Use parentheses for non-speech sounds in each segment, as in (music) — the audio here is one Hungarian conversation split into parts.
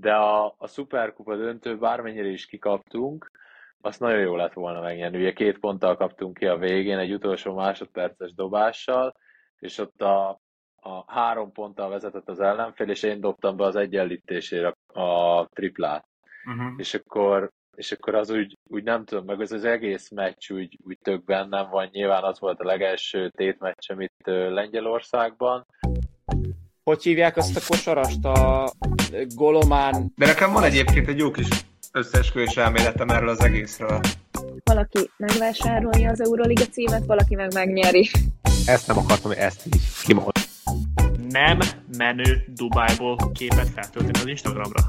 de a, a szuperkupa döntő bármennyire is kikaptunk, azt nagyon jó lett volna megnyerni. Ugye két ponttal kaptunk ki a végén, egy utolsó másodperces dobással, és ott a, a három ponttal vezetett az ellenfél, és én dobtam be az egyenlítésére a triplát. Uh-huh. És akkor és akkor az úgy, úgy nem tudom, meg az, az egész meccs úgy, úgy tök bennem van, nyilván az volt a legelső tétmeccsem itt Lengyelországban. Hogy hívják azt a kosarast, a Golomán? De nekem van egyébként egy jó kis összeesküvés elméletem erről az egészről. Valaki megvásárolja az Euroliga címet, valaki meg megnyeri. Ezt nem akartam, hogy ezt így kimond. Nem menő Dubájból képet feltölteni az Instagramra.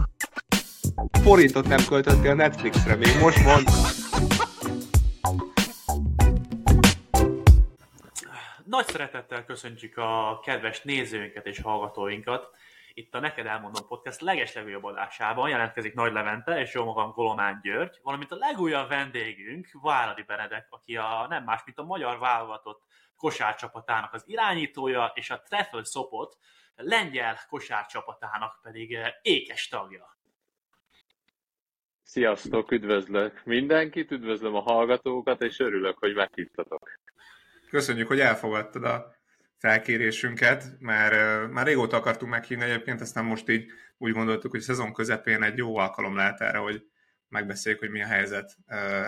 Forintot nem költöttél Netflixre, még most van. Nagy szeretettel köszöntjük a kedves nézőinket és hallgatóinkat. Itt a Neked Elmondom Podcast legeslegújabb adásában jelentkezik Nagy Levente és jó magam Golomán György, valamint a legújabb vendégünk, Váradi Benedek, aki a nem más, mint a magyar válogatott kosárcsapatának az irányítója, és a Treffel Szopot lengyel kosárcsapatának pedig ékes tagja. Sziasztok, üdvözlök mindenkit, üdvözlöm a hallgatókat, és örülök, hogy meghívtatok. Köszönjük, hogy elfogadtad a felkérésünket, mert már régóta akartunk meghívni egyébként, aztán most így úgy gondoltuk, hogy a szezon közepén egy jó alkalom lehet erre, hogy megbeszéljük, hogy mi a helyzet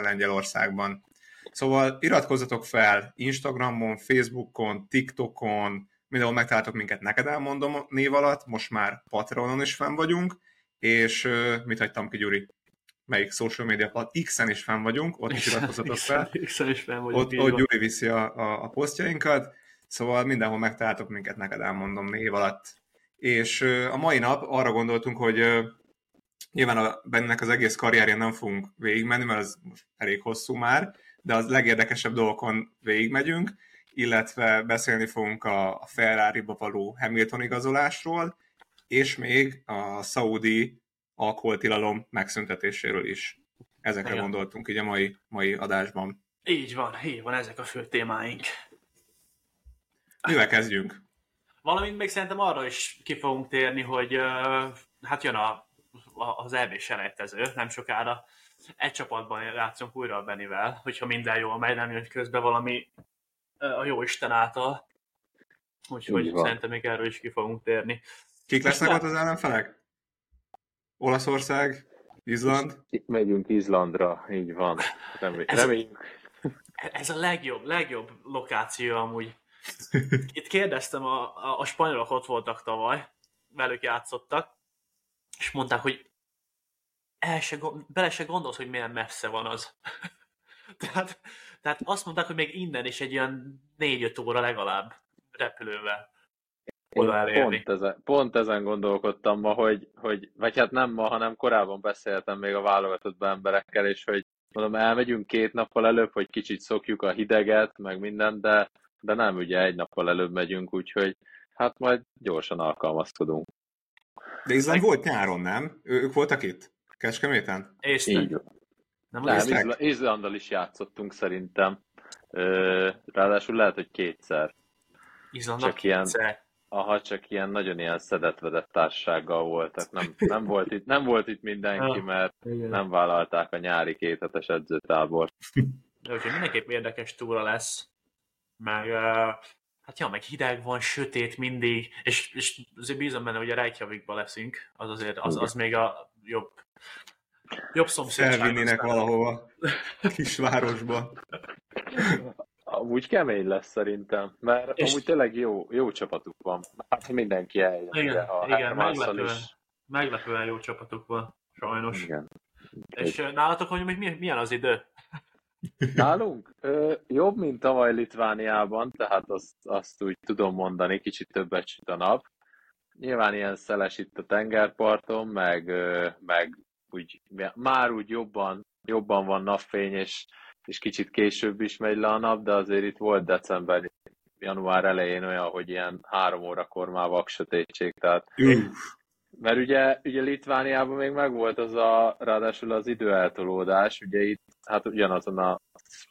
Lengyelországban. Szóval iratkozzatok fel Instagramon, Facebookon, TikTokon, mindenhol megtaláltok minket, neked elmondom név alatt, most már Patreonon is fenn vagyunk, és mit hagytam ki, Gyuri? Melyik social media plat, X-en is fenn vagyunk, ott is iratkozzatok fel. X-en is fenn vagyunk. Ott, ott Gyuri viszi a, a, a posztjainkat, szóval mindenhol megtaláltok minket, neked elmondom név alatt. És a mai nap arra gondoltunk, hogy nyilván a, bennek az egész karrierjén nem fogunk végigmenni, mert az most elég hosszú már, de az legérdekesebb dolgokon végigmegyünk, illetve beszélni fogunk a, a Ferrari-ba való Hamilton igazolásról, és még a Saudi alkoholtilalom megszüntetéséről is. Ezekre Igen. gondoltunk így a mai, mai adásban. Így van, így van, ezek a fő témáink. Mivel kezdjünk? Valamint még szerintem arra is ki fogunk térni, hogy uh, hát jön a, a, az EB selejtező, nem sokára. Egy csapatban játszunk újra a Benivel, hogyha minden jól megy, nem jön közben valami uh, a jó Isten által. Úgyhogy szerintem még erről is ki fogunk térni. Kik lesznek ott az ellenfelek? Olaszország, Izland. Itt megyünk Izlandra, így van. Reméljük. Ez, ez a legjobb, legjobb lokáció amúgy. Itt kérdeztem, a, a, a spanyolok ott voltak tavaly, velük játszottak, és mondták, hogy el se, bele se gondolsz, hogy milyen messze van az. (laughs) tehát, tehát azt mondták, hogy még innen is egy olyan 4-5 óra legalább repülővel oda elérni. Pont ezen, pont ezen gondolkodtam ma, hogy, hogy, vagy hát nem ma, hanem korábban beszéltem még a válogatott emberekkel, és hogy mondom, elmegyünk két nappal előbb, hogy kicsit szokjuk a hideget, meg mindent, de, de nem, ugye egy nappal előbb megyünk, úgyhogy hát majd gyorsan alkalmazkodunk. De Izland volt nyáron, nem? Ő, ők voltak itt? Kecskeméten? Észtek. Így. Nem, nem Izla- Izlandal is játszottunk szerintem. Ráadásul lehet, hogy kétszer. Izlandal kétszer. Ilyen, Aha, csak ilyen nagyon ilyen szedetvedett társasággal voltak. Nem, nem, volt itt, nem volt itt mindenki, mert nem vállalták a nyári kéthetes edzőtábort. De úgyhogy mindenképp érdekes túra lesz. Meg, hát ja, meg hideg van, sötét mindig, és, és azért bízom benne, hogy a Reykjavikban leszünk, az azért, az, az még a jobb, jobb szomszédság. Elvinnének valahova, kisvárosba. (laughs) Amúgy kemény lesz szerintem, mert és... amúgy tényleg jó, jó csapatuk van. Hát mindenki eljön. Igen, a igen meglepően, is. meglepően jó csapatuk van, sajnos. Igen. És Egy... nálatok, hogy még milyen az idő? (laughs) (laughs) Nálunk? Ö, jobb, mint tavaly Litvániában, tehát azt, azt úgy tudom mondani, kicsit többet süt a nap. Nyilván ilyen szeles itt a tengerparton, meg, meg úgy, már úgy jobban, jobban van napfény, és és kicsit később is megy le a nap, de azért itt volt december, január elején olyan, hogy ilyen három órakor már vaksötétség, tehát mert ugye, ugye Litvániában még megvolt az a, ráadásul az időeltolódás, ugye itt hát ugyanazon a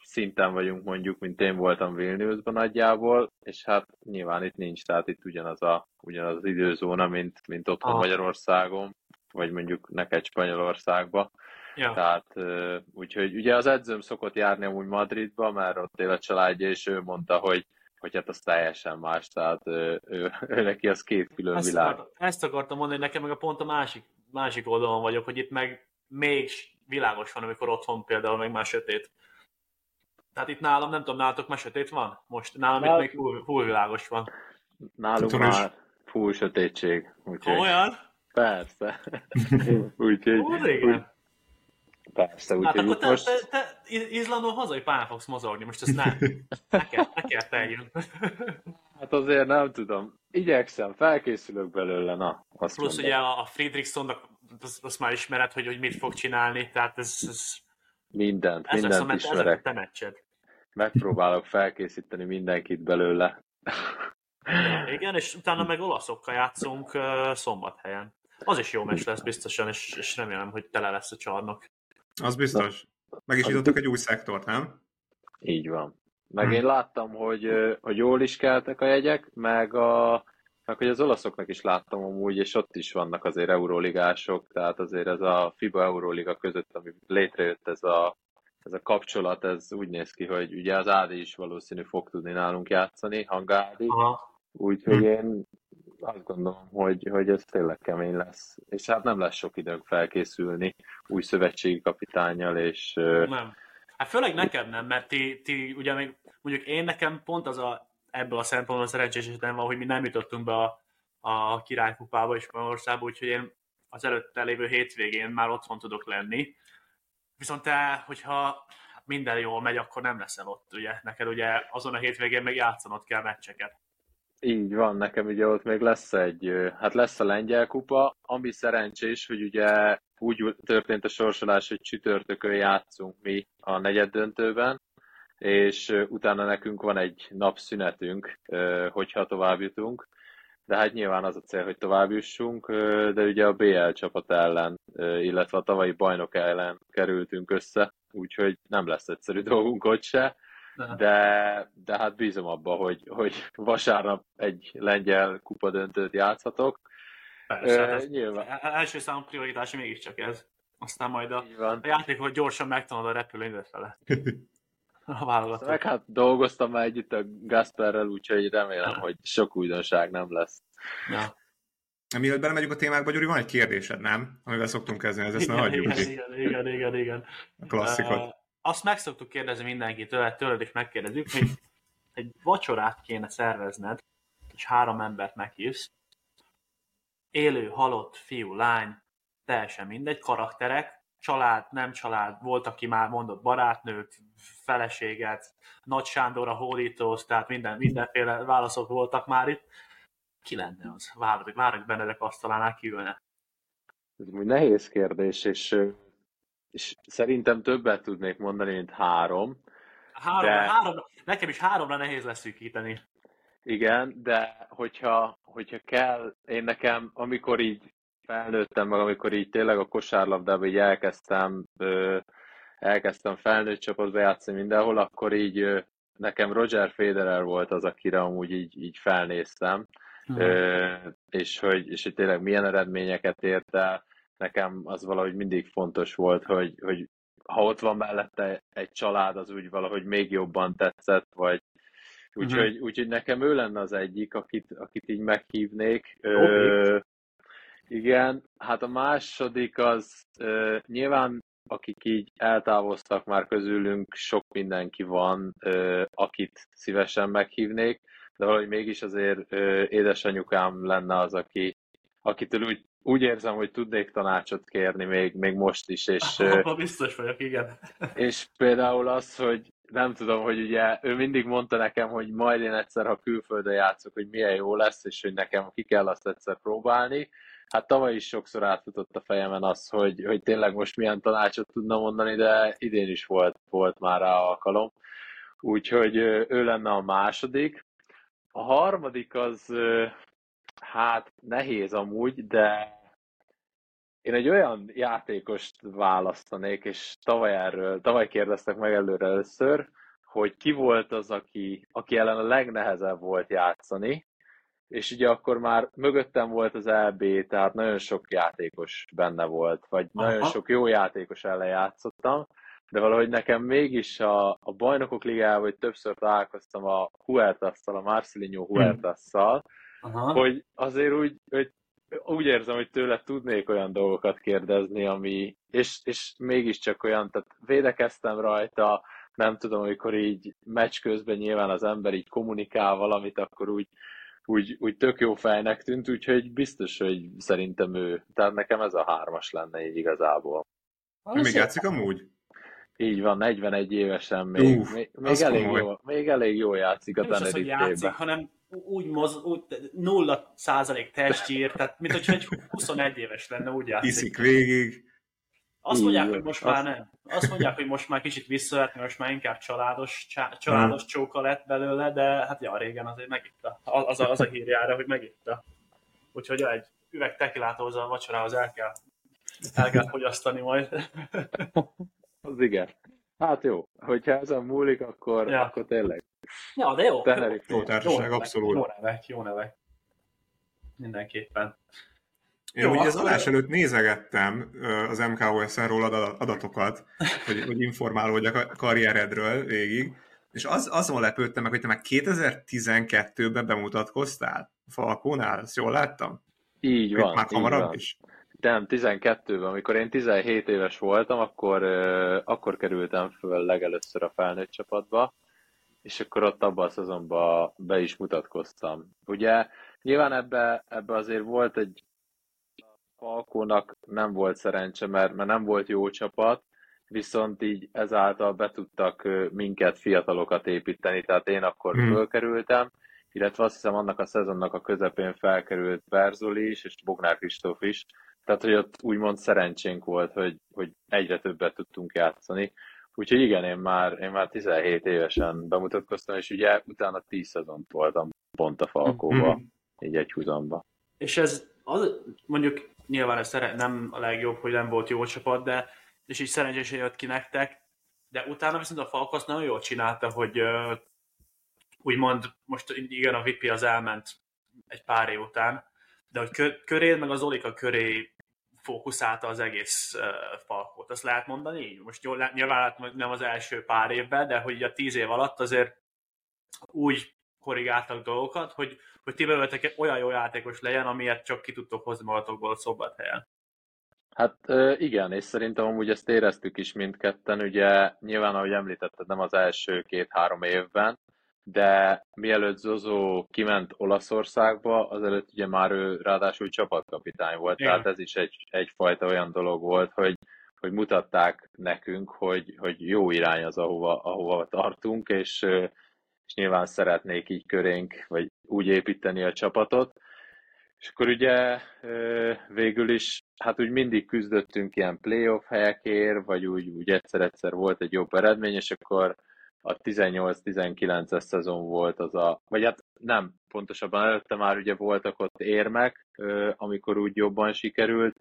szinten vagyunk mondjuk, mint én voltam Vilniusban nagyjából, és hát nyilván itt nincs, tehát itt ugyanaz, a, ugyanaz az időzóna, mint, mint otthon ah. Magyarországon. vagy mondjuk neked Spanyolországba. Ja. Tehát úgyhogy ugye az edzőm szokott járni amúgy Madridba, mert ott él a családja, és ő mondta, hogy hogy hát az teljesen más, tehát ő, ő, ő neki az két külön Ezt, világ. akart, ezt akartam mondani, hogy nekem meg a pont a másik, másik oldalon vagyok, hogy itt meg még világos van, amikor otthon például meg már sötét. Tehát itt nálam, nem tudom, nálatok már sötét van? Most nálam Nál- itt még full, full világos van. Nálunk Tudom is. már full sötétség, úgyhogy Olyan? persze. (laughs) úgyhogy, úgy. Persze, Hát úgyhogy akkor itt te, most te, te Izlandon hazai pályán fogsz mozogni, most ezt nem. (laughs) Ne kell, ne kell (laughs) hát azért nem tudom. Igyekszem, felkészülök belőle, na. Azt Plusz mondom. ugye a a Friedrichsonnak azt, azt már ismered, hogy, hogy mit fog csinálni, tehát ez, ez, Mindent, ez lesz a, mindent ez lesz a ismerek. te meccsed. Megpróbálok felkészíteni mindenkit belőle. (laughs) Igen, és utána meg olaszokkal játszunk uh, szombathelyen. Az is jó meccs lesz biztosan, és, és remélem, hogy tele lesz a csarnok. Az biztos. Meg is nyitottak egy új szektort, nem? Így van. Meg Hm. én láttam, hogy, hogy jól is keltek a jegyek, meg, a, meg hogy az olaszoknak is láttam amúgy, és ott is vannak azért euróligások, tehát azért ez a FIBA Euróliga között, ami létrejött ez a, ez a kapcsolat, ez úgy néz ki, hogy ugye az Ádi is valószínű fog tudni nálunk játszani, Hanga Ádi, Aha. úgyhogy Hm. én azt gondolom, hogy, hogy ez tényleg kemény lesz. És hát nem lesz sok időnk felkészülni új szövetségi kapitányjal, és Nem. Hát főleg neked nem, mert ti, ti ugye még, mondjuk én nekem pont az a, ebből a szempontból szerencsés esetem van, hogy mi nem jutottunk be a, a királykupába és Spanyolországba, úgyhogy én az előtte lévő hétvégén már otthon tudok lenni. Viszont te, hogyha minden jól megy, akkor nem leszel ott, ugye? Neked ugye azon a hétvégén még játszanod kell meccseket. Így van, nekem ugye ott még lesz egy, hát lesz a lengyel kupa, ami szerencsés, hogy ugye úgy történt a sorsolás, hogy csütörtökön játszunk mi a negyed döntőben, és utána nekünk van egy napszünetünk, hogyha tovább jutunk. De hát nyilván az a cél, hogy tovább jussunk, de ugye a BL csapat ellen, illetve a tavalyi bajnok ellen kerültünk össze, úgyhogy nem lesz egyszerű (laughs) dolgunk ott se de, de hát bízom abba, hogy, hogy vasárnap egy lengyel kupadöntőt játszhatok. Persze, hát ez, nyilván. e- első számú prioritás mégiscsak ez. Aztán majd a, van. a játékot gyorsan megtanulod a repülő fele. (laughs) A válogatott. Meg hát dolgoztam már együtt a Gasperrel, úgyhogy remélem, hogy sok újdonság nem lesz. Ja. Mielőtt belemegyünk a témákba, Gyuri, van egy kérdésed, nem? Amivel szoktunk kezdeni, ez ezt ne Igen, hagyjuk igen, igen, igen, igen, igen. A klasszikot. Uh, azt meg szoktuk kérdezni mindenkitől, tőled is megkérdezzük, hogy egy vacsorát kéne szervezned, és három embert meghívsz, élő, halott, fiú, lány, teljesen mindegy, karakterek, család, nem család, volt, aki már mondott barátnőt, feleséget, Nagy Sándorra hódítóz, tehát minden, mindenféle válaszok voltak már itt. Ki lenne az? Várok, várok Benedek asztalánál kiülne. Ez úgy nehéz kérdés, és, és szerintem többet tudnék mondani, mint három. Három, De- három, nekem is háromra nehéz leszűkíteni. Igen, de hogyha, hogyha kell, én nekem, amikor így felnőttem meg, amikor így tényleg a kosárlabdába így elkezdtem, ö, elkezdtem felnőtt csapatba játszani mindenhol, akkor így ö, nekem Roger Federer volt az, akire amúgy így, így felnéztem, ö, és, hogy, és hogy tényleg milyen eredményeket ért el, nekem az valahogy mindig fontos volt, hogy, hogy ha ott van mellette egy család, az úgy valahogy még jobban tetszett, vagy úgyhogy, úgyhogy nekem ő lenne az egyik, akit, akit így meghívnék. Ö, igen, hát a második az ö, nyilván akik így eltávoztak már közülünk, sok mindenki van, ö, akit szívesen meghívnék, de valahogy mégis azért ö, édesanyukám lenne az, aki, akitől úgy, úgy érzem, hogy tudnék tanácsot kérni még, még most is, és, (laughs) ö, Abban biztos vagyok, igen. (laughs) és például az, hogy nem tudom, hogy ugye ő mindig mondta nekem, hogy majd én egyszer, ha külföldön játszok, hogy milyen jó lesz, és hogy nekem ki kell azt egyszer próbálni. Hát tavaly is sokszor átfutott a fejemen az, hogy, hogy tényleg most milyen tanácsot tudna mondani, de idén is volt, volt már rá alkalom. Úgyhogy ő lenne a második. A harmadik az, hát nehéz amúgy, de én egy olyan játékost választanék, és tavaly erről, tavaly kérdeztek meg előre először, hogy ki volt az, aki, aki ellen a legnehezebb volt játszani, és ugye akkor már mögöttem volt az LB, tehát nagyon sok játékos benne volt, vagy Aha. nagyon sok jó játékos ellen játszottam, de valahogy nekem mégis a, a bajnokok ligájában, hogy többször találkoztam a Huertasszal, a Marcelinho Huertasszal, Aha. hogy azért úgy, hogy úgy érzem, hogy tőle tudnék olyan dolgokat kérdezni, ami, és, és mégiscsak olyan, tehát védekeztem rajta, nem tudom, amikor így meccs közben nyilván az ember így kommunikál valamit, akkor úgy, úgy, úgy tök jó fejnek tűnt, úgyhogy biztos, hogy szerintem ő, tehát nekem ez a hármas lenne így igazából. Ő még játszik amúgy? Így van, 41 évesen még, Uff, még, még, elég komoly. jó, még elég jó játszik a Nem is az, hogy játszik, hanem úgy moz, úgy, nulla százalék testgyír, tehát mint hogyha egy 21 éves lenne, úgy játszik. Iszik végig. Azt mondják, hogy most már nem. Azt mondják, hogy most már kicsit visszavet, mert most már inkább családos, családos csóka lett belőle, de hát ja, régen azért megitta. Az a, az a hírjára, hogy megitta. Úgyhogy ja, egy üveg tekilát hozzá a vacsorához el kell, el kell fogyasztani majd. (laughs) Az igen. Hát jó, hogyha ezen múlik, akkor, Ja. akkor tényleg. Ja, de jó. Tenerife. Jó társaság, nevek, abszolút. Jó nevek, jó nevek. Mindenképpen. Én Jó, ugye az adás előtt nézegettem az MKOSR-ról ad- adatokat, hogy, hogy informálódjak a karrieredről végig, és az, azon lepődtem meg, hogy te meg 2012-ben bemutatkoztál Falkónál, ezt jól láttam? Így van, Már így hamarabb van. is? Nem, 12-ben, amikor én 17 éves voltam, akkor, akkor kerültem föl legelőször a felnőtt csapatba, és akkor ott abban a szezonban be is mutatkoztam. Ugye nyilván ebbe, ebbe azért volt egy Falkónak nem volt szerencse, mert, mert nem volt jó csapat, viszont így ezáltal be tudtak minket, fiatalokat építeni, tehát én akkor Hmm. fölkerültem, illetve azt hiszem annak a szezonnak a közepén felkerült Berzoli is, és Bognár Kristóf is, tehát hogy ott úgymond szerencsénk volt, hogy, hogy egyre többet tudtunk játszani. Úgyhogy igen, én már, én már 17 évesen bemutatkoztam, és ugye utána 10 szezont voltam pont a Falkóba, Mhm. így egy húzamba. És ez az, mondjuk nyilván ez nem a legjobb, hogy nem volt jó csapat, de és így szerencsésen jött ki nektek, de utána viszont a Falk azt nagyon jól csinálta, hogy uh, úgymond most igen, a Vipi az elment egy pár év után, de hogy kö, köréd meg az Olika köré fókuszálta az egész uh, Falkot. Azt lehet mondani így? Most jól, nyilván hát nem az első pár évben, de hogy a tíz év alatt azért úgy korrigáltak dolgokat, hogy, hogy ti belőletek olyan jó játékos legyen, amilyet csak ki tudtok hozni magatokból szombathelyen. Hát igen, és szerintem amúgy ezt éreztük is mindketten, ugye nyilván, ahogy említetted, nem az első két-három évben, de mielőtt Zozó kiment Olaszországba, azelőtt ugye már ő ráadásul csapatkapitány volt, Igen. tehát ez is egy, egyfajta olyan dolog volt, hogy, hogy mutatták nekünk, hogy, hogy jó irány az, ahova, ahova tartunk, és, és nyilván szeretnék így körénk, vagy úgy építeni a csapatot. És akkor ugye végül is, hát úgy mindig küzdöttünk ilyen playoff helyekért, vagy úgy, úgy egyszer-egyszer volt egy jobb eredmény, és akkor a 18-19-es szezon volt az a, vagy hát nem, pontosabban előtte már ugye voltak ott érmek, amikor úgy jobban sikerült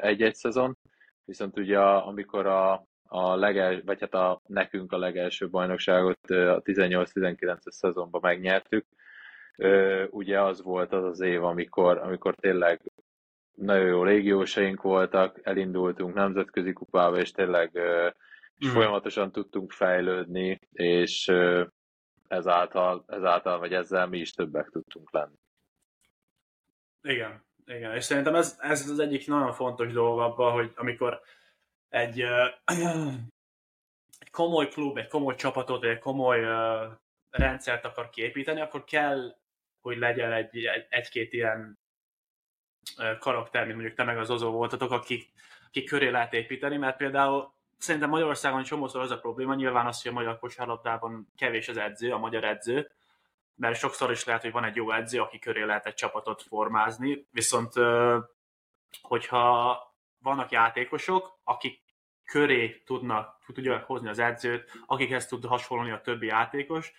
egy-egy szezon, viszont ugye amikor a, a legel, vagy hát a, nekünk a legelső bajnokságot a 18-19-es szezonban megnyertük, ugye az volt az az év, amikor, amikor tényleg nagyon jó légiósaink voltak, elindultunk nemzetközi kupába, és tényleg és Mhm. folyamatosan tudtunk fejlődni, és ezáltal, ezáltal, vagy ezzel mi is többek tudtunk lenni. Igen, igen. És szerintem ez, ez az egyik nagyon fontos dolog abban, hogy amikor egy, (clears throat) egy komoly klub, egy komoly csapatot, egy komoly rendszert akar kiépíteni, akkor kell, hogy legyen egy, egy, egy-két ilyen ö, karakter, mint mondjuk te meg az Ozó voltatok, akik, akik köré lehet építeni, mert például szerintem Magyarországon csomószor az a probléma, nyilván az, hogy a magyar kosárlabdában kevés az edző, a magyar edző, mert sokszor is lehet, hogy van egy jó edző, aki köré lehet egy csapatot formázni, viszont hogyha vannak játékosok, akik köré tudnak, tudják hozni az edzőt, akikhez tud hasonlani a többi játékos,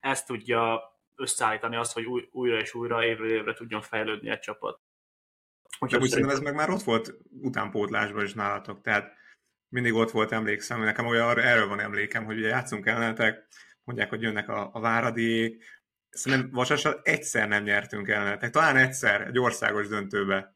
ez tudja összeállítani azt, hogy új, újra és újra, évről évre tudjon fejlődni egy csapat. Úgyhogy úgy szerintem- ez meg már ott volt utánpótlásban is nálatok, tehát mindig ott volt emlékszem, nekem olyan erről van emlékem, hogy ugye játszunk ellenetek, mondják, hogy jönnek a, a váradiék, szerintem Vasassal egyszer nem nyertünk ellenetek. Talán egyszer, egy országos döntőbe.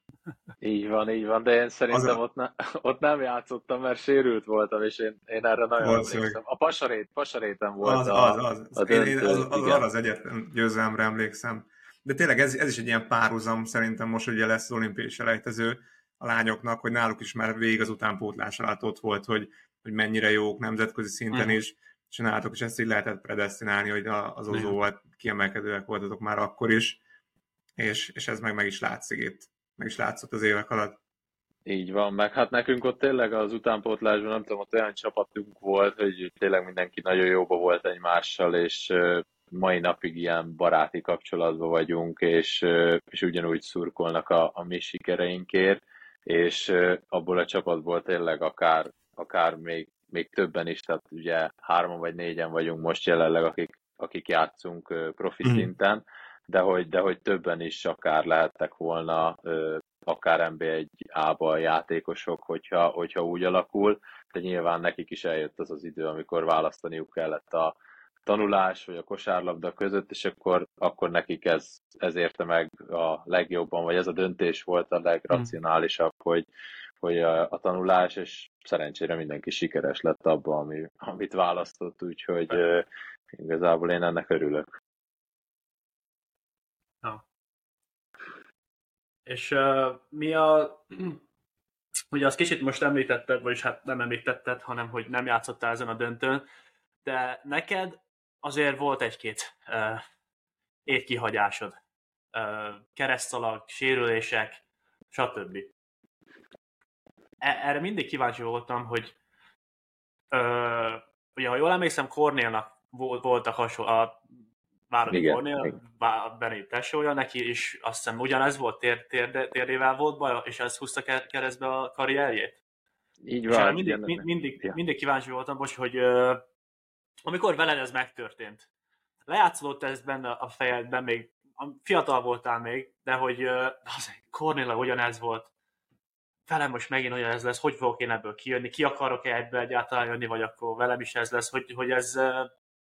Így van, így van, de én szerintem a- ott, ne, ott nem játszottam, mert sérült voltam, és én, én erre nagyon emlékszem. A pasarét, pasaréten volt Az, a, az, az. a Én, én döntő, az, az, igen. arra az egyetlen győzelemre emlékszem. De tényleg ez, ez is egy ilyen párhuzam, szerintem most ugye lesz az olimpiai selejtező a lányoknak, hogy náluk is már végig az utánpótlás alatt ott volt, hogy, hogy mennyire jók nemzetközi szinten Mhm. is, és nálatok is ezt így lehetett predestinálni, hogy az ozóval kiemelkedőek voltatok már akkor is, és, és ez meg meg is látszik itt. Meg is látszott az évek alatt. Így van, meg hát nekünk ott tényleg az utánpótlásban, nem tudom, ott olyan csapatunk volt, hogy tényleg mindenki nagyon jóba volt egymással, és mai napig ilyen baráti kapcsolatban vagyunk, és, és ugyanúgy szurkolnak a, a mi sikereinkért, és abból a csapatból tényleg akár, akár még, még többen is, tehát ugye hárman vagy négyen vagyunk most jelenleg, akik, akik játszunk profi Mhm. szinten, de hogy, de hogy többen is akár lehettek volna akár NB1-ába játékosok, hogyha, hogyha úgy alakul, de nyilván nekik is eljött az az idő, amikor választaniuk kellett a tanulás vagy a kosárlabda között, és akkor, akkor nekik ez, ez érte meg a legjobban, vagy ez a döntés volt a legracionálisabb, hogy, hogy a, a tanulás, és szerencsére mindenki sikeres lett abban, ami, amit választott, úgyhogy ö, igazából én ennek örülök. És uh, mi a... (clears throat) Ugye azt kicsit most említetted, vagyis hát nem említetted, hanem hogy nem játszottál ezen a döntőn, de neked azért volt egy-két uh, évkihagyásod. Uh, keresztalag, sérülések, stb. E- erre mindig kíváncsi voltam, hogy uh, ugye, ha jól emlékszem, Kornélnak volt, voltak hasonló, a Váradi Igen, Kornél, Benét tesója, neki is azt hiszem ugyanez volt, tér, tér, térdével volt baj, és ez húzta ke- keresztbe a karrierjét. Így És van, mindig, igen, mind, mindig, Ja. mindig kíváncsi voltam most, hogy uh, amikor veled ez megtörtént, lejátszódott ez benne a fejedben, még fiatal voltál még, de hogy az Kornéla ugyanez volt, velem most megint ugyanez lesz, hogy fogok én ebből kijönni, ki akarok-e ebből egyáltalán jönni, vagy akkor velem is ez lesz, hogy, hogy ez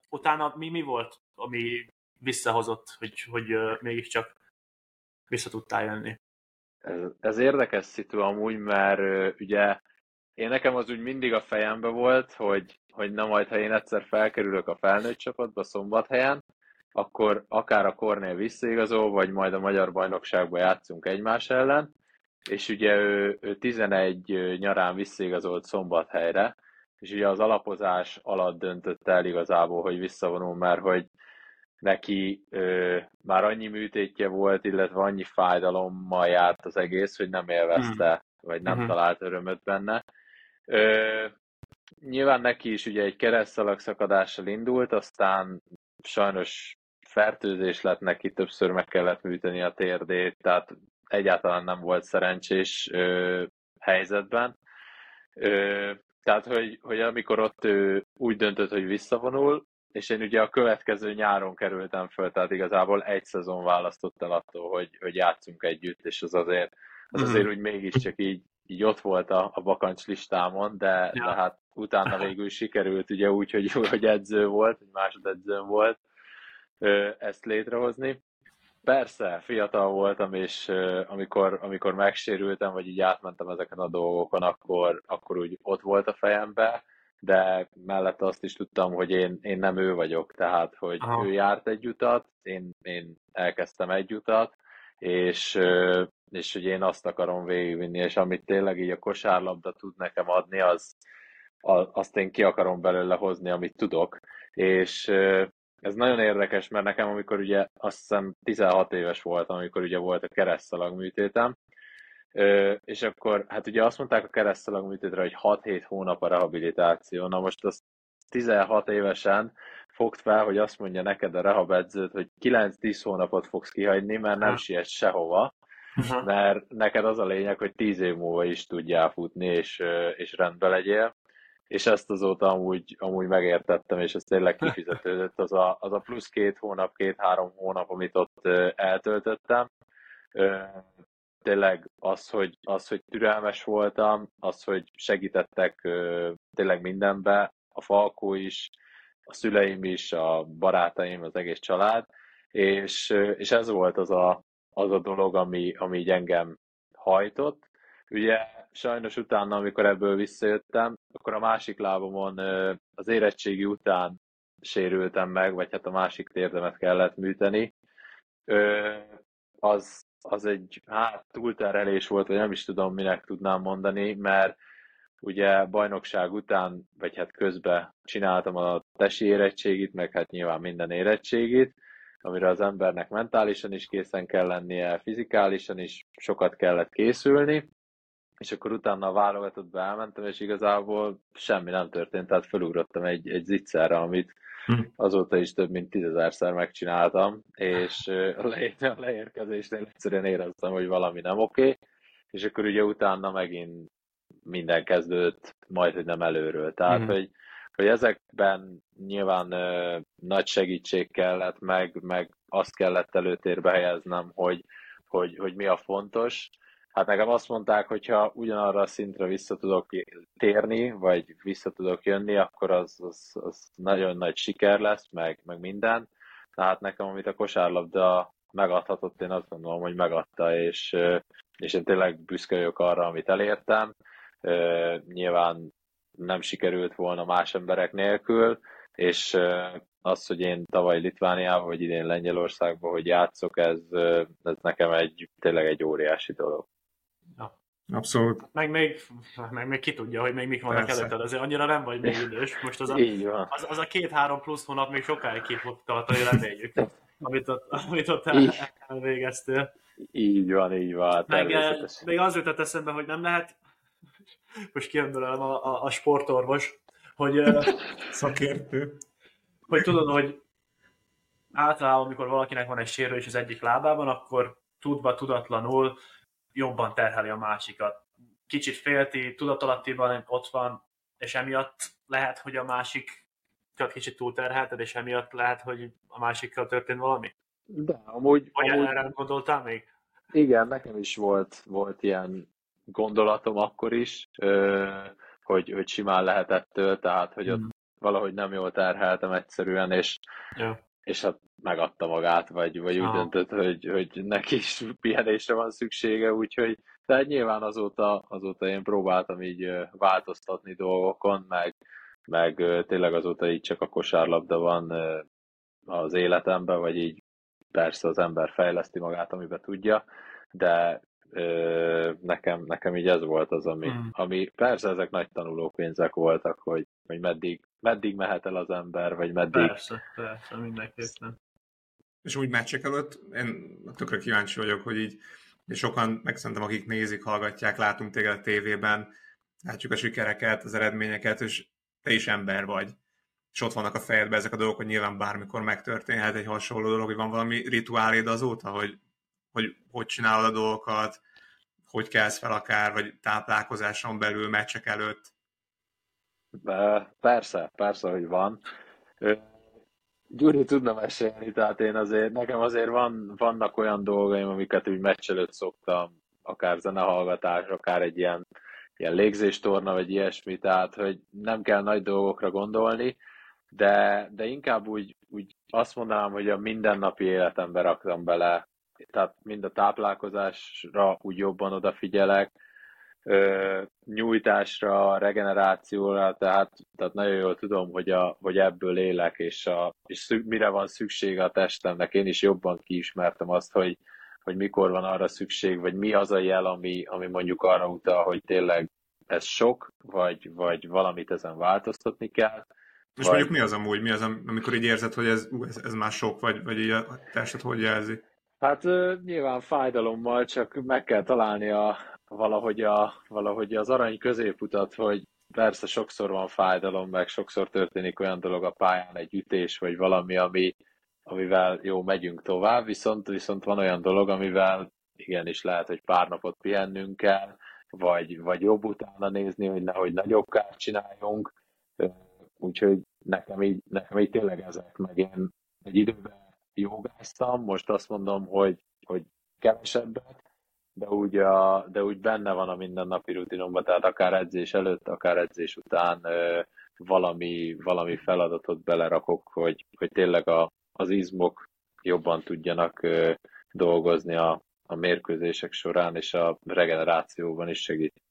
utána mi, mi volt, ami visszahozott, hogy, hogy mégiscsak vissza tudtál jönni. Ez, ez érdekes szitu amúgy, mert ugye én nekem az úgy mindig a fejembe volt, hogy, hogy na majd, ha én egyszer felkerülök a felnőtt csapatba Szombathelyen, akkor akár a Kornél visszaigazol, vagy majd a Magyar Bajnokságban játszunk egymás ellen, és ugye ő, ő 11 nyarán visszaigazolt Szombathelyre, és ugye az alapozás alatt döntött el igazából, hogy visszavonul, mert hogy neki ö, már annyi műtétje volt, illetve annyi fájdalommal járt az egész, hogy nem élvezte, vagy nem Mhm. talált örömöt benne. Ö, nyilván neki is ugye egy keresztalag szakadással indult, aztán sajnos fertőzés lett neki, többször meg kellett műteni a térdét, tehát egyáltalán nem volt szerencsés ö, helyzetben. Ö, tehát, hogy, hogy amikor ott ő úgy döntött, hogy visszavonul, és én ugye a következő nyáron kerültem föl, tehát igazából egy szezon választott el attól, hogy, hogy játszunk együtt, és az azért, az Mhm. azért úgy mégiscsak így, így ott volt a, a bakancs listámon, de, Ja. de hát utána végül sikerült ugye úgy, hogy, (laughs) hogy edző volt, hogy másodedzőm volt ezt létrehozni. Persze, fiatal voltam, és amikor, amikor megsérültem, vagy így átmentem ezeken a dolgokon, akkor, akkor úgy ott volt a fejembe, de mellette azt is tudtam, hogy én, én nem ő vagyok, tehát, hogy Aha. ő járt egy utat, én, én elkezdtem egy utat, és, és hogy én azt akarom végigvinni, és amit tényleg így a kosárlabda tud nekem adni, az, azt én ki akarom belőle hozni, amit tudok, és ez nagyon érdekes, mert nekem, amikor ugye azt hiszem 16 éves voltam, amikor ugye volt a keresztalag műtétem, és akkor hát ugye azt mondták a keresztalag műtétre, hogy 6-7 hónap a rehabilitáció. Na most az 16 évesen fogd fel, hogy azt mondja neked a rehabedzőt, hogy 9-10 hónapot fogsz kihagyni, mert nem siess sehova, Aha. mert neked az a lényeg, hogy 10 év múlva is tudjál futni, és, és rendben legyél. És ezt azóta amúgy, amúgy megértettem, és ez tényleg kifizetődött. Az a, az a plusz két hónap, két-három hónap, amit ott eltöltöttem. Tényleg az, hogy, az, hogy türelmes voltam, az, hogy segítettek tényleg mindenbe, a Falkó is, a szüleim is, a barátaim, az egész család, és, és ez volt az a, az a dolog, ami, ami így engem hajtott. Ugye sajnos utána, amikor ebből visszajöttem, akkor a másik lábomon az érettségi után sérültem meg, vagy hát a másik térdemet kellett műteni. Az, az egy hát túlterelés volt, vagy nem is tudom, minek tudnám mondani, mert ugye bajnokság után, vagy hát közben csináltam a tesi érettségit, meg hát nyilván minden érettségit, amire az embernek mentálisan is készen kell lennie, fizikálisan is sokat kellett készülni, és akkor utána a válogatottba elmentem, és igazából semmi nem történt, tehát felugrottam egy, egy zicserre, amit hm. azóta is több mint tízezerszer megcsináltam, és a, le, a leérkezésnél egyszerűen éreztem, hogy valami nem oké, okay, és akkor ugye utána megint minden kezdődött majd, hogy nem előről. Tehát, mm. hogy, hogy ezekben nyilván ö, nagy segítség kellett, meg, meg azt kellett előtérbe helyeznem, hogy, hogy, hogy mi a fontos. Hát nekem azt mondták, hogy ha ugyanarra a szintre vissza tudok térni, vagy vissza tudok jönni, akkor az, az, az nagyon nagy siker lesz, meg, meg minden. Tehát nekem, amit a kosárlabda megadhatott, én azt gondolom, hogy megadta, és, és én tényleg büszke vagyok arra, amit elértem nyilván nem sikerült volna más emberek nélkül, és az, hogy én tavaly Litvániában, vagy idén Lengyelországban, hogy játszok, ez, ez nekem egy, tényleg egy óriási dolog. Ja. Abszolút. Meg még, meg még ki tudja, hogy még mik vannak Persze. előtted, azért annyira nem vagy még idős. Most az a. Az, az a két-három plusz hónap még sokáig ki fog tartani, reméljük, amit ott, amit ott el, elvégeztél. Így van, így van. Meg, még az jutott eszembe, hogy nem lehet most kiemdelem a, a, a sportorvos, hogy... (laughs) Szakértő. Hogy tudod, hogy általában, amikor valakinek van egy sérülés az egyik lábában, akkor tudva, tudatlanul jobban terheli a másikat. Kicsit félti, tudatalattiban ott van, és emiatt lehet, hogy a másik kicsit túlterhelted, és emiatt lehet, hogy a másikkal történt valami? De, amúgy... Vagy amúgy... erre gondoltál még? Igen, nekem is volt, volt ilyen gondolatom akkor is, hogy, hogy simán lehetettől, tehát hogy ott mm. valahogy nem jól terheltem egyszerűen, és, ja. és hát megadta magát, vagy, vagy úgy döntött, hogy, hogy neki is pihenésre van szüksége, úgyhogy tehát nyilván azóta, azóta én próbáltam így változtatni dolgokon, meg, meg tényleg azóta így csak a kosárlabda van az életemben, vagy így persze az ember fejleszti magát, amiben tudja, de nekem, nekem így ez volt az, ami, mm. ami persze ezek nagy tanulópénzek voltak, hogy, hogy meddig, meddig mehet el az ember, vagy meddig... Persze, persze, mindenképpen. És úgy meccsek előtt én tökre kíváncsi vagyok, hogy így és sokan, meg szerintem akik nézik, hallgatják, látunk téged a tévében, látjuk a sikereket, az eredményeket, és te is ember vagy. És ott vannak a fejedben ezek a dolgok, hogy nyilván bármikor megtörténhet egy hasonló dolog, hogy van valami rituáléd azóta, hogy hogy hogy csinálod a dolgokat, hogy kelsz fel akár, vagy táplálkozáson belül, meccsek előtt? Persze, persze, hogy van. Gyuri tudna mesélni, tehát én azért, nekem azért van, vannak olyan dolgaim, amiket úgy meccs előtt szoktam, akár zenehallgatás, akár egy ilyen, ilyen légzéstorna, vagy ilyesmi, tehát hogy nem kell nagy dolgokra gondolni, de, de inkább úgy, úgy azt mondanám, hogy a mindennapi életembe raktam bele tehát mind a táplálkozásra úgy jobban odafigyelek, nyújtásra, regenerációra, tehát, tehát nagyon jól tudom, hogy, a, hogy ebből élek, és, a, és szü, mire van szüksége a testemnek. Én is jobban kiismertem azt, hogy, hogy mikor van arra szükség, vagy mi az a jel, ami, ami mondjuk arra utal, hogy tényleg ez sok, vagy, vagy valamit ezen változtatni kell. És vagy... mondjuk mi az amúgy, mi az, amikor így érzed, hogy ez, ez, ez már sok, vagy, vagy így a tested hogy jelzi? Hát nyilván fájdalommal, csak meg kell találni a, valahogy, a, valahogy az arany középutat, hogy persze sokszor van fájdalom, meg sokszor történik olyan dolog a pályán, egy ütés, vagy valami, ami, amivel jó, megyünk tovább, viszont, viszont van olyan dolog, amivel igenis lehet, hogy pár napot pihennünk kell, vagy, vagy jobb utána nézni, hogy nehogy nagyobb kárt csináljunk. Úgyhogy nekem így, nekem így tényleg ezek, meg én egy időben jogáztam, most azt mondom, hogy, hogy kevesebbet, de úgy, a, de úgy benne van a mindennapi rutinomban, tehát akár edzés előtt, akár edzés után ö, valami, valami feladatot belerakok, hogy, hogy tényleg a, az izmok jobban tudjanak ö, dolgozni a, a mérkőzések során, és a regenerációban is segít.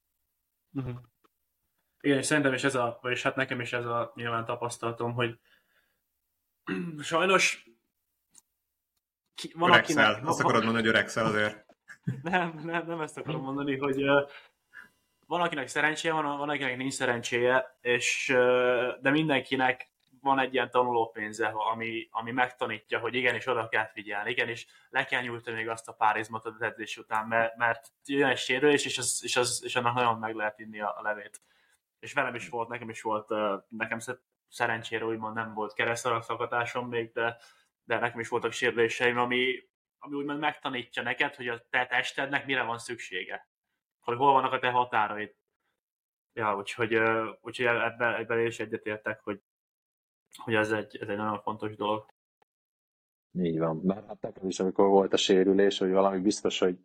Uh-huh. Igen, és szerintem is ez a, vagyis hát nekem is ez a nyilván tapasztalatom, hogy (clears throat) sajnos ki, van öregszel. akinek... Azt akarod mondani, hogy öregszel azért. (laughs) Nem, nem, nem ezt akarom mondani, hogy uh, van akinek szerencséje, van, van akinek nincs szerencséje, és, uh, de mindenkinek van egy ilyen tanulópénze, ami, ami megtanítja, hogy igenis oda kell figyelni, igenis le kell nyújtani még azt a pár izmatot az edzés után, mert, mert jön egy sérülés, és, az, és, az, és annak nagyon meg lehet inni a, a levét. És velem is volt, nekem is volt, nekem szerencsére úgymond nem volt keresztalakszakatásom még, de, de nekem is voltak sérüléseim, ami, ami úgymond megtanítja neked, hogy a te testednek mire van szüksége. Hogy hol vannak a te határaid. Ja, úgyhogy, úgyhogy ebben, ebben is egyetértek, hogy, hogy ez egy, ez egy nagyon fontos dolog. Így van. Mert hát nekem is, amikor volt a sérülés, hogy valami biztos, hogy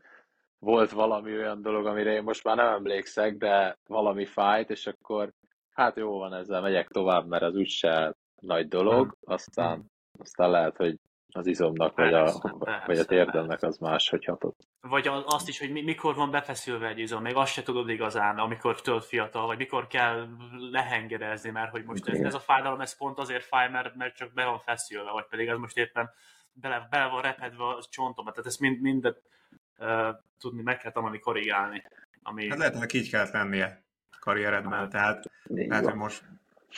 volt valami olyan dolog, amire én most már nem emlékszek, de valami fájt, és akkor hát jó van, ezzel megyek tovább, mert az úgyse nagy dolog, aztán, aztán lehet, hogy az izomnak, persze, vagy a, persze, vagy a térdemnek az máshogy hatott. Vagy azt is, hogy mikor van befeszülve egy izom, még azt se tudod igazán, amikor tölt fiatal, vagy mikor kell lehengerezni, mert hogy most ez, ez a fájdalom, ez pont azért fáj, mert, mert csak be van feszülve, vagy pedig ez most éppen bele, bele van repedve a csontomba, tehát ezt mind, mindet uh, tudni, meg kell tanulni korrigálni. Ami... Hát lehet, hogy így kell lennie a karrieredben, tehát lehet, hogy most,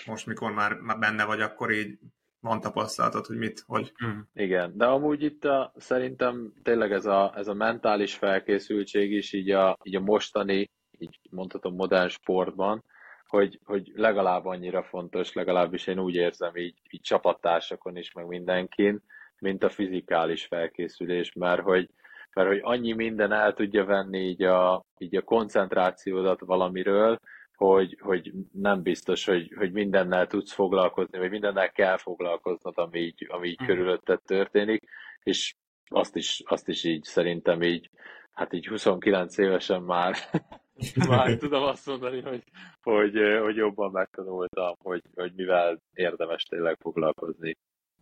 most mikor már, már benne vagy, akkor így van tapasztalatod, hogy mit, hogy... Mm. Igen, de amúgy itt a, szerintem tényleg ez a, ez a mentális felkészültség is így a, így a mostani, így mondhatom modern sportban, hogy, hogy legalább annyira fontos, legalábbis én úgy érzem így, így csapattársakon is, meg mindenkin, mint a fizikális felkészülés, mert hogy, mert hogy annyi minden el tudja venni így a, így a koncentrációdat valamiről, hogy, hogy nem biztos, hogy, hogy mindennel tudsz foglalkozni, vagy mindennel kell foglalkoznod, ami így, ami így mm. körülötted történik, és azt is, azt is így szerintem így, hát így 29 évesen már, (laughs) már tudom azt mondani, hogy, hogy, hogy jobban megtanultam, hogy, hogy mivel érdemes tényleg foglalkozni.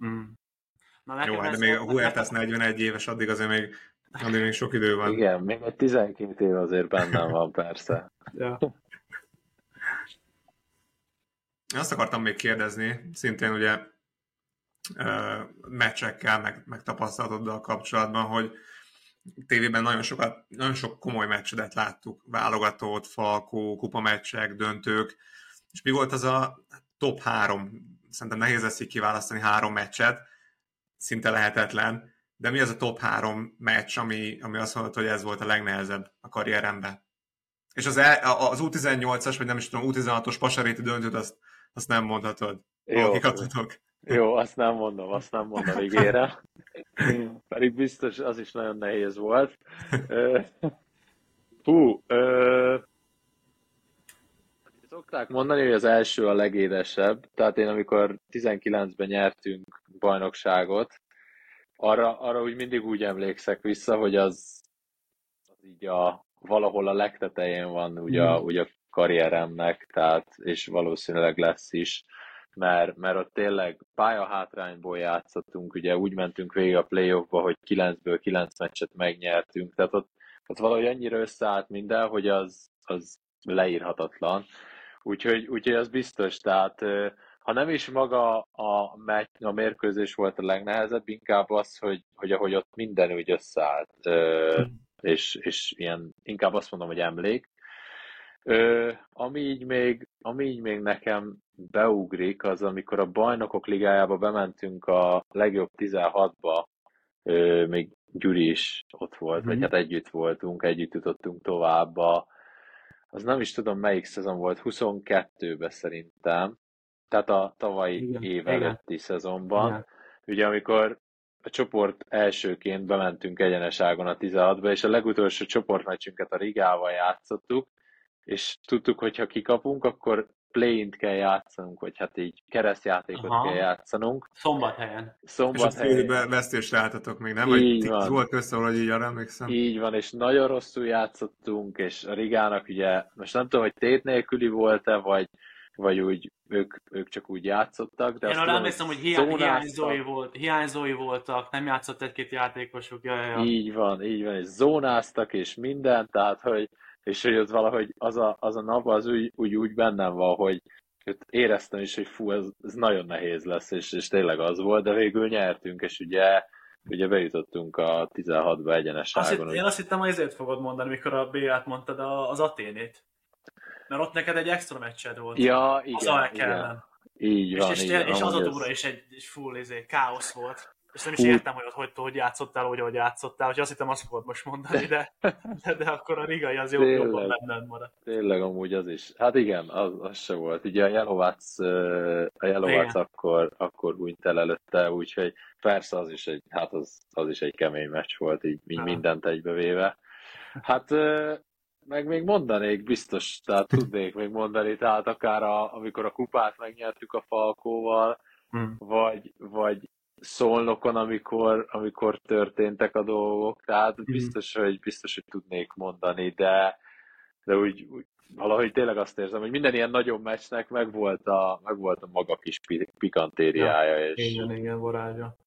Mm. Na, Jó, hát de még a Huertas 41 éves, addig azért még, addig még sok idő van. Igen, még egy 12 év azért bennem van, persze. ja. (laughs) Azt akartam még kérdezni, szintén ugye meccsekkel, meg, meg tapasztalatoddal kapcsolatban, hogy tévében nagyon, sokat, nagyon sok komoly meccsedet láttuk, válogatót, falkó, kupameccsek, döntők, és mi volt az a top három, szerintem nehéz lesz így kiválasztani három meccset, szinte lehetetlen, de mi az a top három meccs, ami, ami azt mondod, hogy ez volt a legnehezebb a karrieremben? És az, el, az U18-as, vagy nem is tudom, U16-os pasaréti döntőt, azt, azt nem mondhatod. Jó, jó, azt nem mondom, azt nem mondom ígére. Pedig biztos az is nagyon nehéz volt. Hú, ö, szokták mondani, hogy az első a legédesebb. Tehát én amikor 19-ben nyertünk bajnokságot, arra, arra úgy mindig úgy emlékszek vissza, hogy az, az így a, valahol a legtetején van ugye, mm. ugye a karrieremnek, tehát, és valószínűleg lesz is, mert, mert ott tényleg pályahátrányból játszottunk, ugye úgy mentünk végig a playoffba, hogy 9-ből 9 meccset megnyertünk, tehát ott, ott valahogy annyira összeállt minden, hogy az, az leírhatatlan. Úgyhogy, úgyhogy az biztos, tehát ha nem is maga a, meccs, a mérkőzés volt a legnehezebb, inkább az, hogy, hogy ahogy ott minden úgy összeállt, és, és ilyen, inkább azt mondom, hogy emlék. Ö, ami, így még, ami így még nekem beugrik, az amikor a bajnokok ligájába bementünk a legjobb 16-ba, ö, még Gyuri is ott volt, mm-hmm. vagy hát együtt voltunk, együtt jutottunk tovább. A, az nem is tudom melyik szezon volt, 22-ben szerintem, tehát a tavalyi igen, év előtti igen. szezonban. Igen. Ugye amikor a csoport elsőként bementünk egyenes ágon a 16-ba, és a legutolsó csoportmeccsünket a Rigával játszottuk, és tudtuk, hogy ha kikapunk, akkor play kell játszanunk, vagy hát így keresztjátékot Aha. kell játszanunk. Szombathelyen. Szombathelyen. És a vesztést láthatok még, nem? Így vagy van. volt össze, hogy így arra emlékszem. Így van, és nagyon rosszul játszottunk, és a Rigának ugye, most nem tudom, hogy tét nélküli volt-e, vagy vagy úgy ők, ők csak úgy játszottak. De Én azt arra emlékszem, hogy hiá- hiányzói, volt, hiányzói voltak, nem játszott egy-két játékosuk. Ja, ja, ja. Így van, így van, és zónáztak, és minden, tehát, hogy, és hogy ott valahogy az a, az a nap az úgy, úgy, úgy bennem van, hogy éreztem is, hogy fú, ez, ez nagyon nehéz lesz, és, és tényleg az volt, de végül nyertünk, és ugye, ugye bejutottunk a 16-ba Azt egyeneságon. hitt, én azt hittem, hogy ezért fogod mondani, mikor a B-át mondtad az Aténét. Mert ott neked egy extra meccsed volt. Ja, az igen, AEK igen. ellen. Így van, és, és, van, és az a túra is egy, egy full izé, káosz volt. És nem is értem, hogy, hogy, hogy játszottál, úgy, ahogy játszottál, hogy azt hittem, azt fogod most mondani, de, de, de akkor a rigai az Tényleg. jobban benned maradt. Tényleg amúgy az is. Hát igen, az, az se volt. Ugye a Jelovac, a Jelovac Igen. akkor, akkor hunyt el előtte, úgyhogy persze az is egy, hát az, az is egy kemény meccs volt, így, így mindent egybevéve. Hát meg még mondanék biztos, tehát tudnék még mondani, tehát akár a, amikor a kupát megnyertük a Falkóval, Hmm. vagy, vagy Szolnokon, amikor, amikor történtek a dolgok, tehát biztos, hogy, biztos, hogy tudnék mondani, de, de úgy, úgy valahogy tényleg azt érzem, hogy minden ilyen nagyobb meccsnek megvolt a, megvolt a maga kis pi- pikantériája, és Igen, igen, varázsa.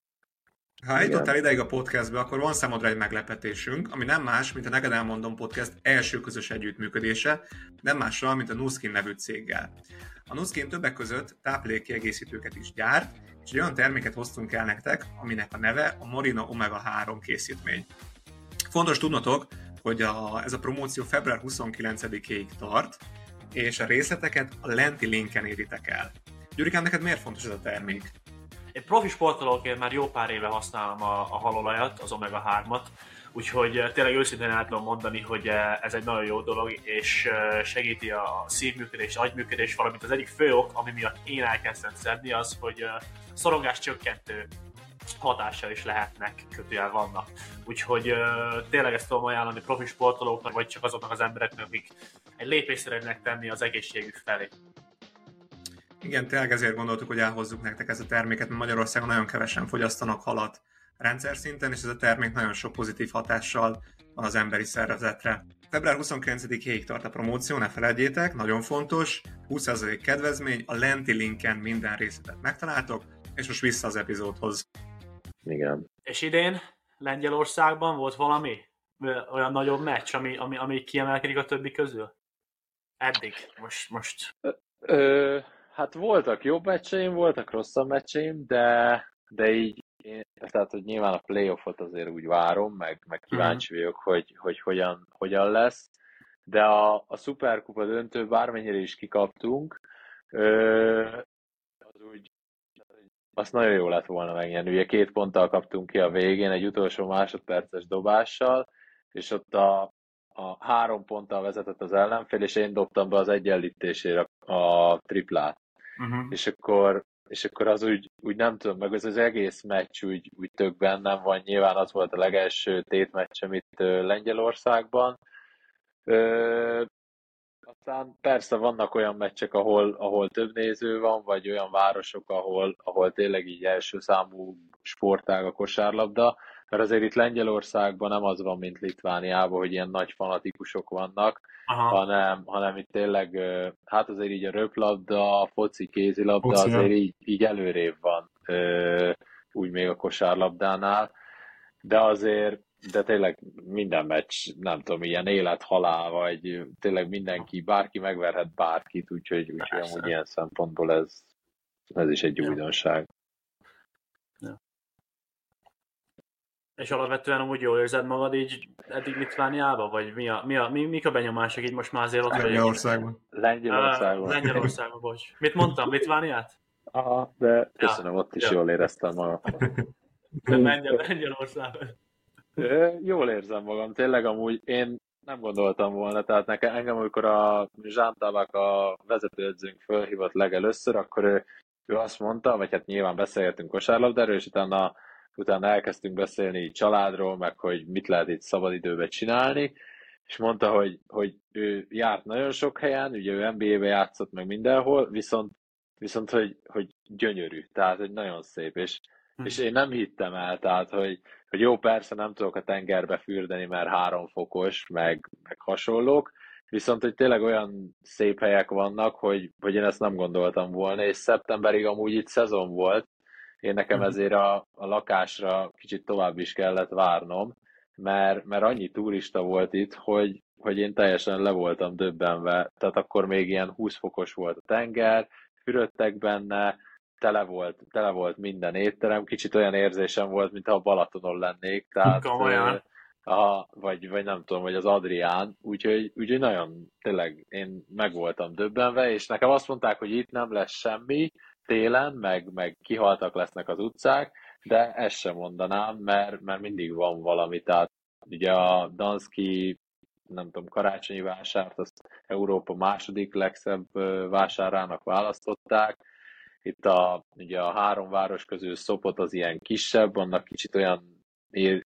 Ha eljutottál ideig a podcastbe, akkor van számodra egy meglepetésünk, ami nem más, mint a Neked Elmondom Podcast első közös együttműködése, nem másra, mint a Nuskin nevű céggel. A Nuskin többek között táplálékkiegészítőket is gyárt, és egy olyan terméket hoztunk el nektek, aminek a neve a Morino Omega 3 készítmény. Fontos tudnotok, hogy a, ez a promóció február 29-ig tart, és a részleteket a lenti linken éritek el. Gyurikám, neked miért fontos ez a termék? Én profi sportolóként már jó pár éve használom a, a halolajat, az Omega 3-at, úgyhogy eh, tényleg őszintén el tudom mondani, hogy eh, ez egy nagyon jó dolog, és eh, segíti a szívműködés, agyműködés, valamint az egyik fő ok, ami miatt én elkezdtem szedni, az, hogy szorongás csökkentő hatással is lehetnek, kötőjel vannak. Úgyhogy tényleg ezt tudom ajánlani profi sportolóknak, vagy csak azoknak az embereknek, akik egy lépést szeretnének tenni az egészségük felé. Igen, tényleg ezért gondoltuk, hogy elhozzuk nektek ezt a terméket, mert Magyarországon nagyon kevesen fogyasztanak halat rendszer szinten, és ez a termék nagyon sok pozitív hatással van az emberi szervezetre. Február 29-ig tart a promóció, ne felejtjétek, nagyon fontos, 20% kedvezmény, a lenti linken minden részletet megtaláltok, és most vissza az epizódhoz. igen. És idén Lengyelországban volt valami Ö, olyan nagyobb meccs, ami, ami, ami kiemelkedik a többi közül? Eddig, most, most. Ö, hát voltak jobb meccseim, voltak rosszabb meccseim, de, de így, én, tehát hogy nyilván a playoffot azért úgy várom, meg, meg kíváncsi vagyok, hogy, hogy hogyan, hogyan lesz, de a, a szuperkupa döntő bármennyire is kikaptunk, ö, az úgy, azt nagyon jó lett volna megnyerni. Ugye két ponttal kaptunk ki a végén, egy utolsó másodperces dobással, és ott a, a három ponttal vezetett az ellenfél, és én dobtam be az egyenlítésére a triplát. Uh-huh. És akkor, és akkor az úgy, úgy nem tudom, meg az, az egész meccs úgy, úgy tök bennem van. Nyilván az volt a legelső tétmeccsem ö, Lengyelországban. Ö, aztán persze vannak olyan meccsek, ahol, ahol több néző van, vagy olyan városok, ahol, ahol tényleg így első számú sportág a kosárlabda, mert azért itt Lengyelországban nem az van, mint Litvániában, hogy ilyen nagy fanatikusok vannak, Aha. hanem, hanem itt tényleg, hát azért így a röplabda, a foci, kézilabda Foci, azért így, így előrébb van, úgy még a kosárlabdánál, de azért, de tényleg minden meccs, nem tudom, ilyen élet-halál, vagy tényleg mindenki, bárki megverhet bárkit, úgyhogy, úgyhogy amúgy ilyen szempontból ez, ez is egy újdonság. És alapvetően úgy jól érzed magad így eddig Litvániában? Vagy mi a, mi a, mi, mik a benyomások így most már azért ott vagy? Lengyelországban. Lengyelországban. Ah, Lengyelországban, bocs. Mit mondtam? Litvániát? Aha, de köszönöm, ott is Ja. jól éreztem magam. De Lengyel, Lengyelországban. Jól érzem magam, tényleg amúgy én nem gondoltam volna, tehát nekem, engem, amikor a Zsán Tabak a vezetőedzőnk fölhívott legelőször, akkor ő, ő azt mondta, vagy hát nyilván beszélgetünk kosárlabdáról, és utána, utána elkezdtünk beszélni családról, meg hogy mit lehet itt szabadidőben csinálni, és mondta, hogy, hogy ő járt nagyon sok helyen, ugye ő NBA-be játszott meg mindenhol, viszont, viszont hogy, hogy gyönyörű, tehát hogy nagyon szép, és, Hm. és én nem hittem el, tehát hogy, hogy jó, persze nem tudok a tengerbe fürdeni, mert három fokos, meg, meg hasonlók, Viszont, hogy tényleg olyan szép helyek vannak, hogy, hogy én ezt nem gondoltam volna, és szeptemberig amúgy itt szezon volt, én nekem Mhm. ezért a, a lakásra kicsit tovább is kellett várnom, mert, mert annyi turista volt itt, hogy, hogy én teljesen le voltam döbbenve. Tehát akkor még ilyen 20 fokos volt a tenger, fürödtek benne, tele volt, tele volt minden étterem, kicsit olyan érzésem volt, mintha a Balatonon lennék, tehát Komolyan? a, vagy, vagy nem tudom, vagy az Adrián, úgyhogy, úgyhogy nagyon, tényleg én meg voltam döbbenve, és nekem azt mondták, hogy itt nem lesz semmi télen, meg, meg kihaltak lesznek az utcák, de ezt sem mondanám, mert, mert mindig van valami, tehát ugye a Danszki nem tudom, karácsonyi vásárt, azt Európa második legszebb vásárának választották. Itt a, ugye a három város közül Szopot az ilyen kisebb, annak kicsit olyan ér,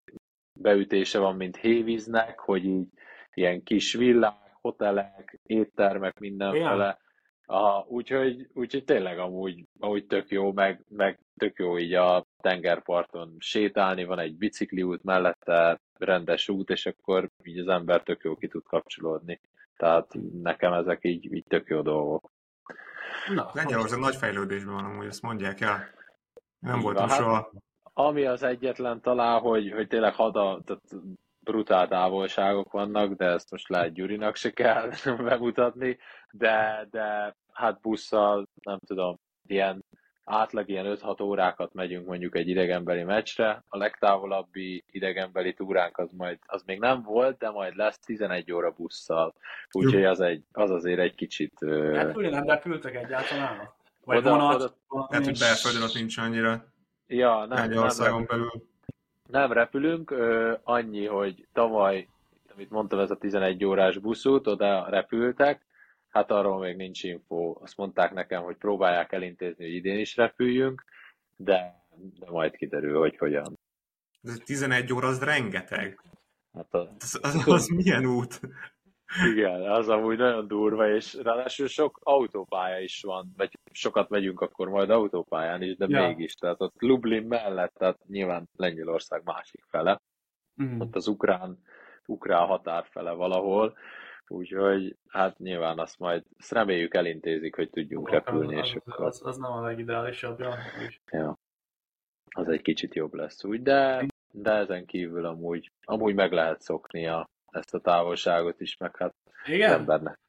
beütése van, mint Hévíznek, hogy így ilyen kis villák, hotelek, éttermek mindenfele. Aha, úgyhogy, úgyhogy tényleg amúgy, amúgy tök jó, meg, meg tök jó így a tengerparton sétálni, van egy bicikliút mellette, rendes út, és akkor így az ember tök jó ki tud kapcsolódni. Tehát nekem ezek így, így tök jó dolgok. Na, Lengyelország nagy fejlődésben van amúgy, ezt mondják el. Nem Így voltam van, hát- soha. Ami az egyetlen talán, hogy, hogy tényleg hada, tehát brutál távolságok vannak, de ezt most lehet Gyurinak se kell (laughs) bemutatni, de, de hát busszal, nem tudom, ilyen átlag ilyen 5-6 órákat megyünk mondjuk egy idegenbeli meccsre, a legtávolabbi idegenbeli túránk az majd, az még nem volt, de majd lesz 11 óra busszal, úgyhogy az, egy, az azért egy kicsit... ö, Repülni nem repültek egyáltalán? Vagy Oda- vonat? oda- valami? Lehet, hogy belföldön ott nincs annyira. Ja, nem, nem, Lengyelországon belül. Nem repülünk, ö, annyi, hogy tavaly, amit mondtam, ez a 11 órás buszút, oda repültek, hát arról még nincs info. Azt mondták nekem, hogy próbálják elintézni, hogy idén is repüljünk, de, de majd kiderül, hogy hogyan. Ez 11 óra, az rengeteg. Hát a, Az, az, az milyen út? igen, az amúgy nagyon durva, és ráadásul sok autópálya is van, vagy sokat megyünk akkor majd autópályán is, de Ja. mégis, tehát ott Lublin mellett, tehát nyilván Lengyelország másik fele, Mhm. ott az ukrán, ukrán határ fele valahol, úgyhogy hát nyilván azt majd, azt reméljük elintézik, hogy tudjunk repülni, és az, akkor az, az nem a legideálisabb, ja. Ja, az egy kicsit jobb lesz úgy, de, de ezen kívül amúgy, amúgy meg lehet szokni a, ezt a távolságot is, meg hát az Igen? embernek.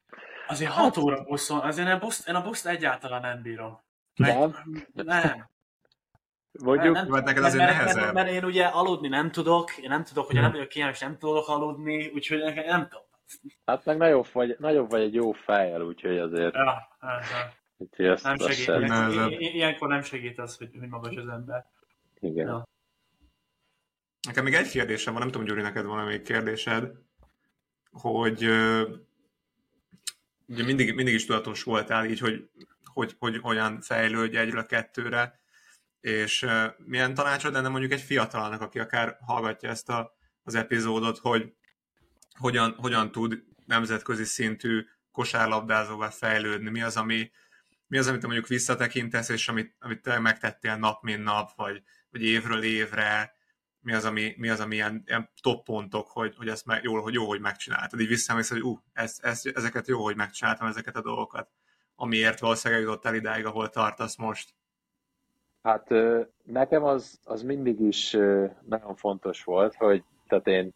Azért 6 óra buszon, azért én a buszt, én a buszt egyáltalán nem bírom. Meg- Nem? Nem. Mondjuk, nem, Hát neked mert, azért mert, mert, nehezebb. mert, én ugye aludni nem tudok, én nem tudok, hogy nem vagyok kényelmes, nem tudok aludni, úgyhogy nekem nem tudom. Hát meg nagyobb vagy, nagyobb vagy egy jó fejjel, úgyhogy azért, Ja, ja, ja. úgyhogy ezt, nem azt segít. i- Ilyenkor nem segít az, hogy, hogy magas az ember. igen. Ja. Nekem még egy kérdésem van, nem tudom, Gyuri, neked van még kérdésed, hogy ugye mindig, mindig is tudatos voltál így, hogy, hogy, hogy hogyan fejlődj egyről a kettőre, és milyen tanácsod lenne mondjuk egy fiatalnak, aki akár hallgatja ezt a, az epizódot, hogy hogyan, hogyan tud nemzetközi szintű kosárlabdázóvá fejlődni, mi az, ami, mi az, amit mondjuk visszatekintesz, és amit, amit te megtettél nap, mint nap, vagy, vagy évről évre, mi az, ami, mi az, ami ilyen, ilyen top pontok, hogy, hogy ezt meg, jó, hogy jó, hogy megcsináltad. Így visszamész, hogy uh, ez, ez, ezeket jó, hogy megcsináltam, ezeket a dolgokat, amiért valószínűleg jutottál idáig, ahol tartasz most. Hát nekem az, az mindig is nagyon fontos volt, hogy tehát én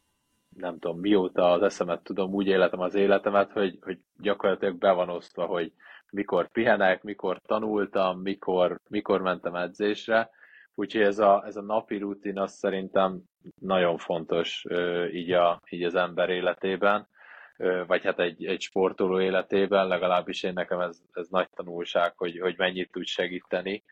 nem tudom, mióta az eszemet tudom, úgy életem az életemet, hogy, hogy gyakorlatilag be van osztva, hogy mikor pihenek, mikor tanultam, mikor, mikor mentem edzésre. Úgyhogy ez a, ez a napi rutin az szerintem nagyon fontos így, a, így az ember életében, vagy hát egy, egy sportoló életében, legalábbis én nekem ez, ez nagy tanulság, hogy, hogy mennyit tud segíteni.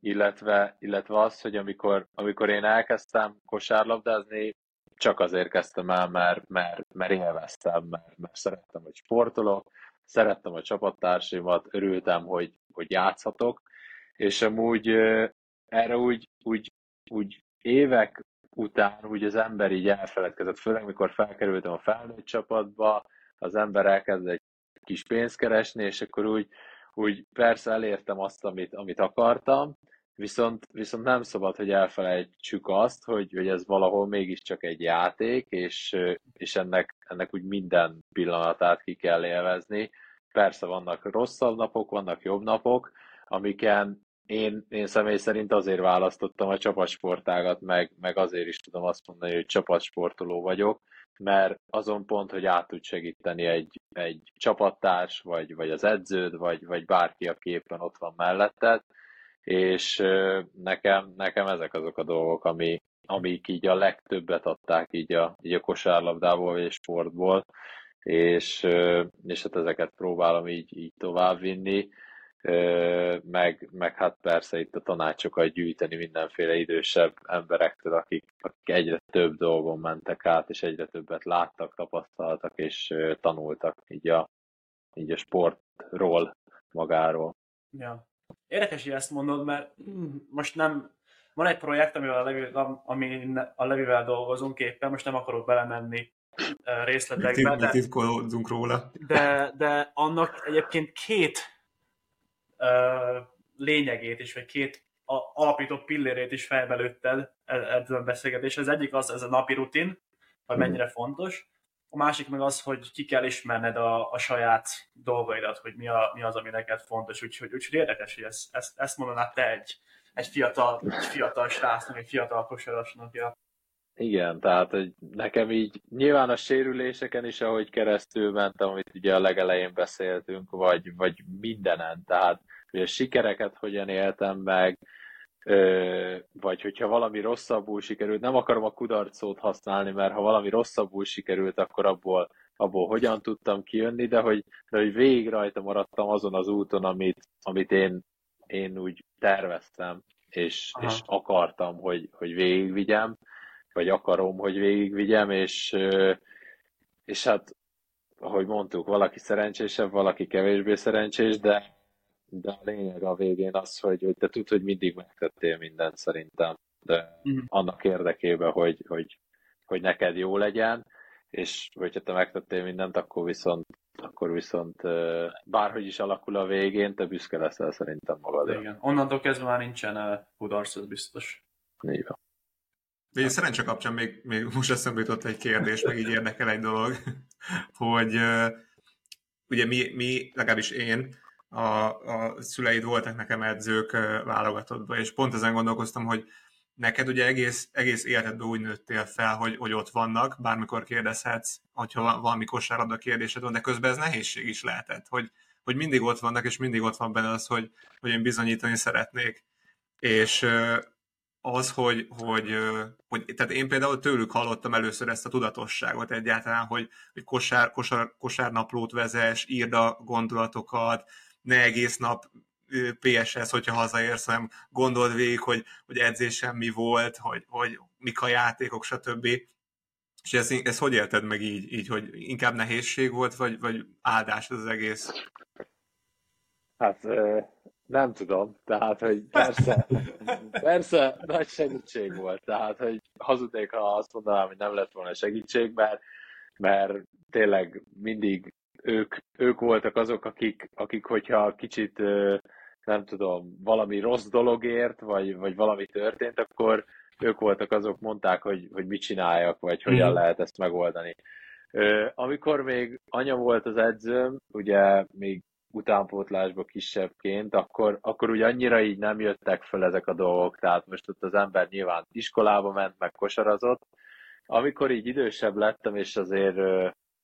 Illetve, illetve az, hogy amikor, amikor én elkezdtem kosárlabdázni, csak azért kezdtem el, mert, mert, mert élveztem, mert, mert szerettem, hogy sportolok, szerettem a csapattársimat, örültem, hogy, hogy játszhatok, és amúgy erre úgy, úgy, úgy évek után úgy az ember így elfeledkezett, főleg mikor felkerültem a felnőtt csapatba, az ember elkezd egy kis pénzt keresni, és akkor úgy, úgy persze elértem azt, amit, amit akartam, Viszont, viszont nem szabad, hogy elfelejtsük azt, hogy, hogy ez valahol mégiscsak egy játék, és, és ennek, ennek úgy minden pillanatát ki kell élvezni. Persze vannak rosszabb napok, vannak jobb napok, amiken én, én személy szerint azért választottam a csapatsportágat, meg, meg azért is tudom azt mondani, hogy csapatsportoló vagyok, mert azon pont, hogy át tud segíteni egy, egy csapattárs, vagy, vagy az edződ, vagy, vagy bárki, aki éppen ott van melletted, és nekem, nekem ezek azok a dolgok, ami, amik így a legtöbbet adták így a, így a kosárlabdából és sportból, és, és hát ezeket próbálom így, így továbbvinni, meg, meg hát persze itt a tanácsokat gyűjteni mindenféle idősebb emberektől, akik, akik egyre több dolgon mentek át, és egyre többet láttak, tapasztaltak, és tanultak így a, így a sportról, magáról. Ja. Érdekes, hogy ezt mondod, mert most nem, van egy projekt, amivel a, Levi, ami a Levivel dolgozunk éppen, most nem akarok belemenni részletekbe. De, titkolódunk róla. De, de annak egyébként két uh, lényegét is, vagy két a, alapító pillérét is felbelőtted e, ebben a beszélgetés. Az egyik az, ez a napi rutin, hogy mennyire fontos. A másik meg az, hogy ki kell ismerned a, a saját dolgaidat, hogy mi, a, mi az, ami neked fontos. Úgyhogy, úgyhogy érdekes, hogy ezt, ezt, ezt mondanád te egy, egy fiatal, egy fiatal srácnak, egy fiatal kosarasnak. Ja. Igen, tehát hogy nekem így nyilván a sérüléseken is, ahogy keresztül mentem, amit ugye a legelején beszéltünk, vagy, vagy mindenen, tehát hogy a sikereket hogyan éltem meg, vagy hogyha valami rosszabbul sikerült, nem akarom a kudarcot használni, mert ha valami rosszabbul sikerült, akkor abból, abból hogyan tudtam kijönni, de hogy, de hogy végig rajta maradtam azon az úton, amit, amit én, én úgy terveztem, és, és akartam, hogy, hogy végigvigyem, vagy akarom, hogy végigvigyem, és, és hát, ahogy mondtuk, valaki szerencsésebb, valaki kevésbé szerencsés, de, de a lényeg a végén az, hogy, hogy te tudod, hogy mindig megtettél mindent szerintem, de uh-huh. annak érdekében, hogy, hogy, hogy neked jó legyen, és hogyha te megtettél mindent, akkor viszont, akkor viszont bárhogy is alakul a végén, te büszke leszel szerintem magadra. Igen. Onnantól kezdve már nincsen kudarc, ez biztos. Így van. De szerencse kapcsán még, még most eszembe jutott egy kérdés, meg így érdekel egy dolog, (laughs) hogy ugye mi, mi, legalábbis én, a, a szüleid voltak nekem edzők válogatottban, és pont ezen gondolkoztam, hogy neked ugye egész, egész életedben úgy nőttél fel, hogy, hogy ott vannak, bármikor kérdezhetsz, hogyha valami kosárlabda kérdésed van, de közben ez nehézség is lehetett, hogy, hogy mindig ott vannak, és mindig ott van benne az, hogy, hogy én bizonyítani szeretnék. És az, hogy, hogy, hogy, tehát én például tőlük hallottam először ezt a tudatosságot egyáltalán, hogy, hogy kosár, kosár, kosárnaplót vezes, írd a gondolatokat, ne egész nap PSS, hogyha hazaérsz, hanem gondold végig, hogy, hogy edzésem mi volt, hogy, hogy mik a játékok, stb. És ezt, ezt hogy élted meg így, így, hogy inkább nehézség volt, vagy, vagy áldás az egész? Hát nem tudom, tehát, hogy persze, (laughs) persze nagy segítség volt, tehát, hogy hazudnék, ha azt mondanám, hogy nem lett volna segítség, mert, mert tényleg mindig ők, ők voltak azok, akik, akik, hogyha kicsit, nem tudom, valami rossz dologért, vagy, vagy valami történt, akkor ők voltak azok, mondták, hogy, hogy mit csináljak, vagy hogyan mm. lehet ezt megoldani. Amikor még anya volt az edzőm, ugye még utánpótlásba kisebbként, akkor, akkor ugye annyira így nem jöttek fel ezek a dolgok, tehát most ott az ember nyilván iskolába ment, meg kosarazott. Amikor így idősebb lettem, és azért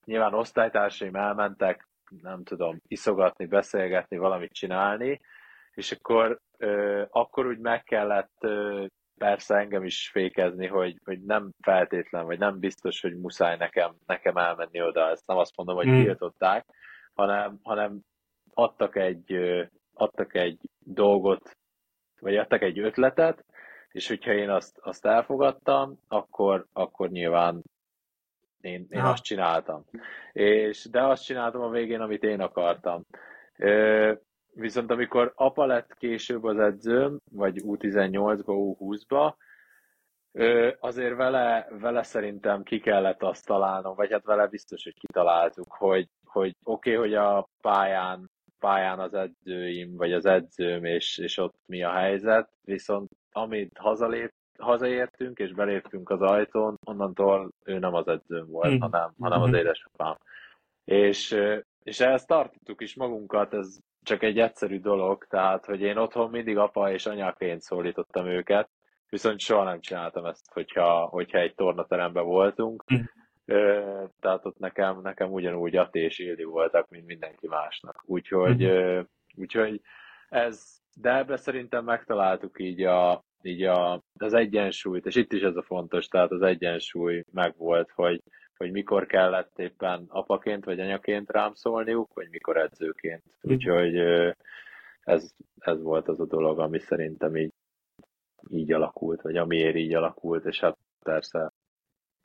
nyilván osztálytársaim elmentek, nem tudom, iszogatni, beszélgetni, valamit csinálni, és akkor, uh, akkor úgy meg kellett uh, persze engem is fékezni, hogy, hogy nem feltétlen, vagy nem biztos, hogy muszáj nekem, nekem elmenni oda, ezt nem azt mondom, hogy hmm. tiltották, hanem, hanem adtak egy, adtak egy dolgot, vagy adtak egy ötletet, és hogyha én azt, azt elfogadtam, akkor, akkor nyilván én, én azt csináltam. És, de azt csináltam a végén, amit én akartam. Viszont amikor apa lett később az edzőm, vagy U18-ba, U20-ba, azért vele, vele szerintem ki kellett azt találnom, vagy hát vele biztos, hogy kitaláltuk, hogy, hogy oké, okay, hogy a pályán pályán az edzőim, vagy az edzőm, és, és ott mi a helyzet, viszont amit hazalép, hazaértünk, és beléptünk az ajtón, onnantól ő nem az edzőm volt, Mhm. hanem, hanem az Mhm. édesapám. És, és ehhez tartottuk is magunkat, ez csak egy egyszerű dolog, tehát, hogy én otthon mindig apa és anyaként szólítottam őket, viszont soha nem csináltam ezt, hogyha, hogyha egy tornateremben voltunk. Mhm. Ö, tehát ott nekem, nekem ugyanúgy Ati és Ildi voltak, mint mindenki másnak. Úgyhogy, Mhm. ö, úgyhogy ez, de ebbe szerintem megtaláltuk így, a, így a, az egyensúlyt, és itt is ez a fontos, tehát az egyensúly megvolt, hogy, hogy mikor kellett éppen apaként vagy anyaként rám szólniuk, vagy mikor edzőként. Úgyhogy ö, ez, ez volt az a dolog, ami szerintem így, így alakult, vagy amiért így alakult, és hát persze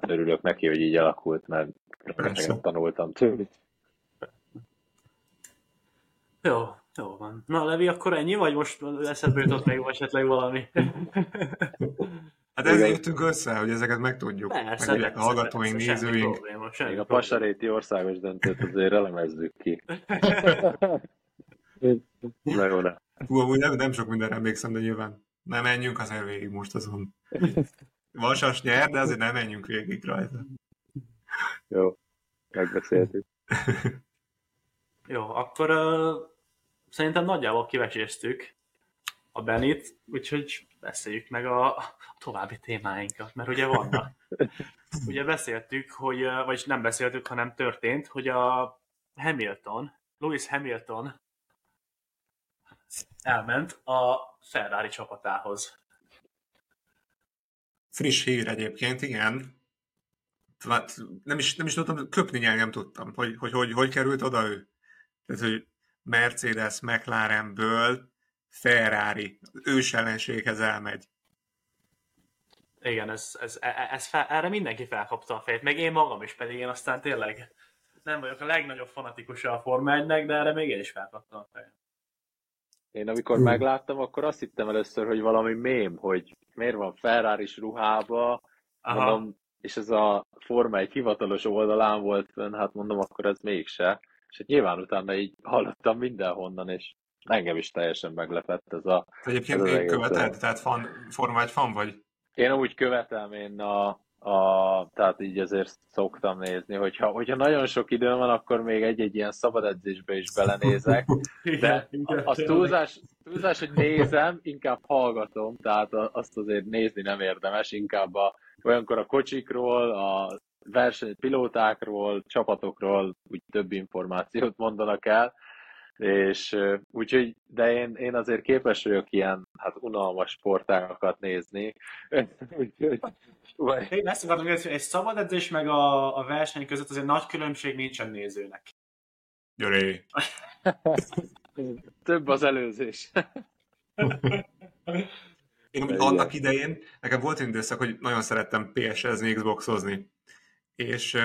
örülök neki, hogy így alakult, mert rengeteget tanultam tőlük. Jó, jó van. Na, Levi, akkor ennyi, vagy most eszedbe jutott még esetleg valami? (laughs) Hát ezért jöttünk össze, hogy ezeket megtudjuk. Persze, Megtudják a hallgatóink, persze, semmi nézőink. probléma, semmi Még a pasaréti országos döntőt azért elemezzük ki. (laughs) Na jó, ne. Hú, amúgy nem, nem sok mindenre emlékszem, de nyilván nem menjünk azért végig most azon. Vasas nyer, de azért nem menjünk végig rajta. Jó, megbeszéltük. Jó, akkor uh, szerintem nagyjából kivecséztük a Benit, úgyhogy beszéljük meg a, további témáinkat, mert ugye vannak. (laughs) Ugye beszéltük, hogy, vagyis nem beszéltük, hanem történt, hogy a Hamilton, Lewis Hamilton elment a Ferrari csapatához. Friss hír egyébként, igen. Hát nem is, nem is tudtam, köpni nyelv nem tudtam, hogy hogy, hogy hogy került oda ő. Tehát, hogy Mercedes McLarenből Ferrari ős ellenséghez elmegy. Igen, ez, ez, e- ez fel, erre mindenki felkapta a fejét, meg én magam is, pedig én aztán tényleg nem vagyok a legnagyobb fanatikusa a Forma 1-nek, de erre még én is felkaptam a fejet. Én amikor meglátom, akkor azt hittem először, hogy valami mém, hogy miért van ferrari ruhába, Aha. mondom, és ez a Forma egy hivatalos oldalán volt hát mondom, akkor ez mégse. És hát nyilván utána így hallottam mindenhonnan, és engem is teljesen meglepett ez a... Egyébként Ez követed, tehát fan, Forma 1 fan vagy? Én amúgy követem, én a, a, tehát így azért szoktam nézni, hogyha, hogyha nagyon sok időm van, akkor még egy-egy ilyen szabad edzésbe is belenézek, (laughs) de az túlzás, túlzás, hogy nézem, inkább hallgatom, tehát azt azért nézni nem érdemes, inkább a, olyankor a kocsikról, a versenypilótákról, csapatokról úgy több információt mondanak el, és úgyhogy, de én, én azért képes vagyok ilyen, hát unalmas sportágakat nézni, (laughs) úgyhogy, vagy, Én ezt akartam hogy egy szabad edzés meg a, a verseny között azért nagy különbség nincsen nézőnek. Györé. (laughs) több az előzés. Én annak idején, nekem volt egy időszak, hogy nagyon szerettem PS-ezni, Xboxozni. És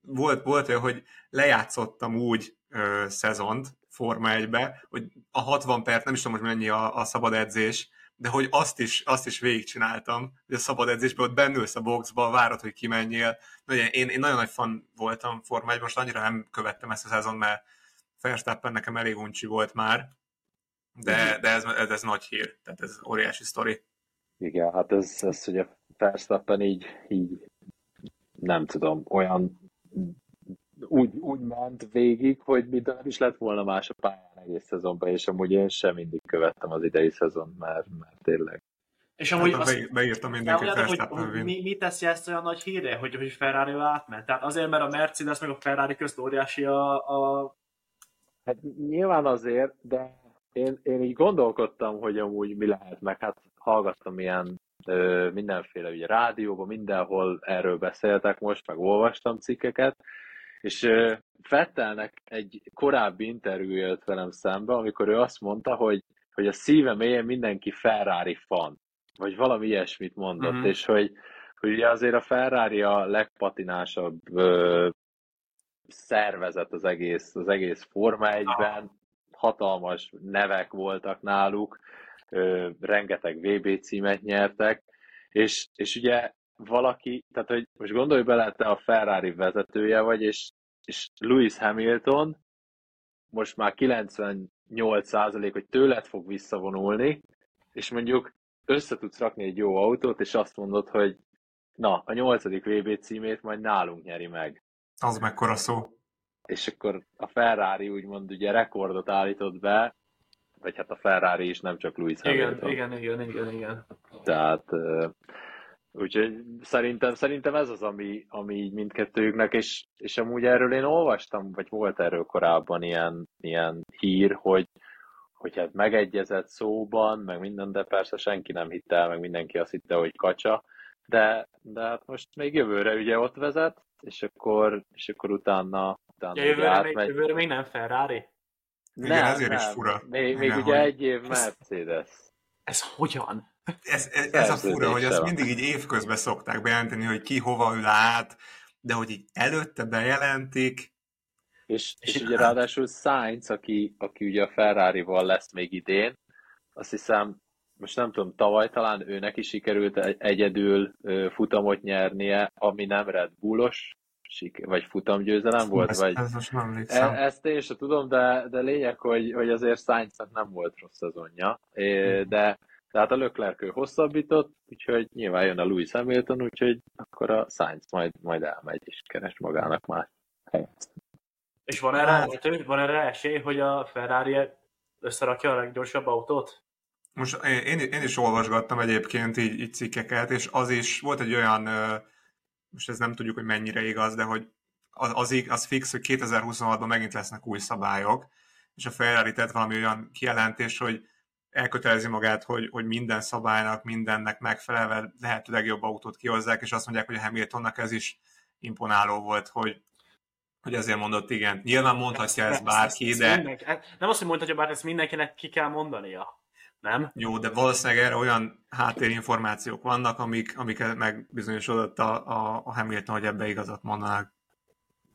volt, volt olyan, hogy lejátszottam úgy uh, szezont Forma 1-be, hogy a 60 perc, nem is tudom, hogy mennyi a, a szabad edzés, de hogy azt is, azt is végigcsináltam, hogy a szabad edzésben ott bennülsz a boxba, várod, hogy kimenjél. Ugye, én, én nagyon nagy fan voltam Forma 1 most annyira nem követtem ezt a szezon, mert Verstappen nekem elég uncsi volt már, de, de ez, ez, ez nagy hír, tehát ez óriási sztori. Igen, hát ez, ez a Verstappen így, így nem tudom, olyan úgy, úgy ment végig, hogy mint nem is lett volna más a pályán egész szezonban, és amúgy én sem mindig követtem az idei szezon, mert, mert tényleg. És amúgy Hát, azt, be, beírtam de mindenki hogy, hogy, hogy mi, mi teszi ezt olyan nagy hírre, hogy, hogy ferrari átment? Tehát azért, mert a Mercedes meg a Ferrari közt óriási a, a Hát nyilván azért, de én, én így gondolkodtam, hogy amúgy mi lehet, meg hát hallgattam ilyen mindenféle ugye rádióban, mindenhol erről beszéltek most, meg olvastam cikkeket, és Fettelnek egy korábbi interjú jött velem szembe, amikor ő azt mondta, hogy, hogy a szíve mélyen mindenki Ferrari fan, vagy valami ilyesmit mondott, Mhm. és hogy, hogy ugye azért a Ferrari a legpatinásabb ö, szervezet az egész, az egész Forma 1-ben, hatalmas nevek voltak náluk, rengeteg VB címet nyertek, és, és ugye valaki, tehát hogy most gondolj bele, te a Ferrari vezetője vagy, és, és Lewis Hamilton most már 98% hogy tőled fog visszavonulni, és mondjuk össze tudsz rakni egy jó autót, és azt mondod, hogy na, a nyolcadik VB címét majd nálunk nyeri meg. Az mekkora szó. És akkor a Ferrari úgymond ugye rekordot állított be, vagy hát a Ferrari is, nem csak Lewis Igen, Hamilton. igen, igen, igen, igen. Tehát ö, úgyhogy szerintem, szerintem ez az, ami, ami így mindkettőjüknek, és, és amúgy erről én olvastam, vagy volt erről korábban ilyen, ilyen hír, hogy, hogy hát megegyezett szóban, meg minden, de persze senki nem hitte el, meg mindenki azt hitte, hogy kacsa, de, de hát most még jövőre ugye ott vezet, és akkor, és akkor utána, utána Ja, jövőre, még, jövőre még nem Ferrari? Igen, ezért is fura. Még, még ugye hogy- egy év Mercedes. Ez hogyan? Ez, ez, ez a fura, hogy azt mindig így évközben szokták bejelenteni, hogy ki hova ül át, de hogy így előtte bejelentik, És, és És- ugye ráadásul Sainz, aki, aki ugye a Ferrari-val lesz még idén, azt hiszem, most nem tudom, tavaly talán őnek is sikerült egy- egyedül futamot nyernie, ami nem Red Bullos, sik- vagy futamgyőzelem volt, ez, vagy... ez most nem E, ezt én sem tudom, de, de lényeg, hogy, hogy azért Sainznak nem volt rossz szezonja, É, de tehát a Leclerc ő hosszabbított, úgyhogy nyilván jön a Lewis Hamilton, úgyhogy akkor a Sainz majd, majd elmegy és keres magának már helyet. És van erre, Hát- van erre esély, hogy a Ferrari összerakja a leggyorsabb autót? Most én, én is olvasgattam egyébként így, így cikkeket, és az is volt egy olyan, ö, most ez nem tudjuk, hogy mennyire igaz, de hogy az, az, fix, hogy 2026-ban megint lesznek új szabályok, és a Ferrari tett valami olyan kijelentés, hogy elkötelezi magát, hogy, hogy minden szabálynak, mindennek megfelelve lehető legjobb autót kihozzák, és azt mondják, hogy a Hamiltonnak ez is imponáló volt, hogy, hogy ezért mondott igen. Nyilván mondhatja ezt bárki, de... mindenki, hát nem azt, hogy mondhatja, bár ezt mindenkinek ki kell mondania. Nem? Jó, de valószínűleg erre olyan háttérinformációk vannak, amik, amik megbizonyosodott a, a, a Hamilton, hogy ebbe igazat mondanak.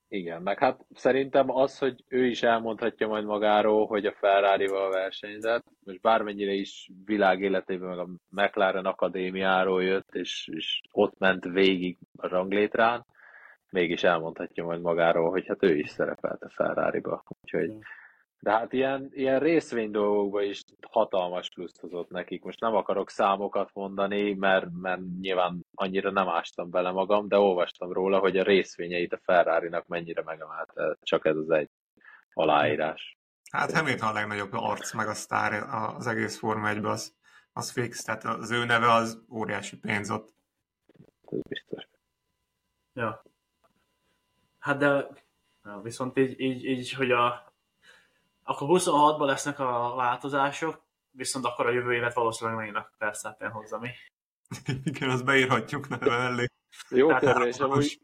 Igen, meg hát szerintem az, hogy ő is elmondhatja majd magáról, hogy a Ferrari-val versenyzett, most bármennyire is világ életében, meg a McLaren akadémiáról jött, és, és ott ment végig a ranglétrán, mégis elmondhatja majd magáról, hogy hát ő is szerepelt a Ferrari-ba. Úgyhogy, de hát ilyen, ilyen részvény dolgokban is hatalmas pluszt hozott nekik. Most nem akarok számokat mondani, mert, mert nyilván annyira nem ástam bele magam, de olvastam róla, hogy a részvényeit a Ferrari-nak mennyire megemelte csak ez az egy aláírás. Hát Hamilton a legnagyobb arc, meg a sztár az egész Forma 1 az, az fix, tehát az ő neve az óriási pénz ott. Ez biztos. Ja. Hát de viszont így, így, így, hogy a akkor 26-ban lesznek a változások, viszont akkor a jövő évet valószínűleg megint a Verstappen hozza mi. (laughs) Igen, azt beírhatjuk neve elé. Jó kérdés, amúgy,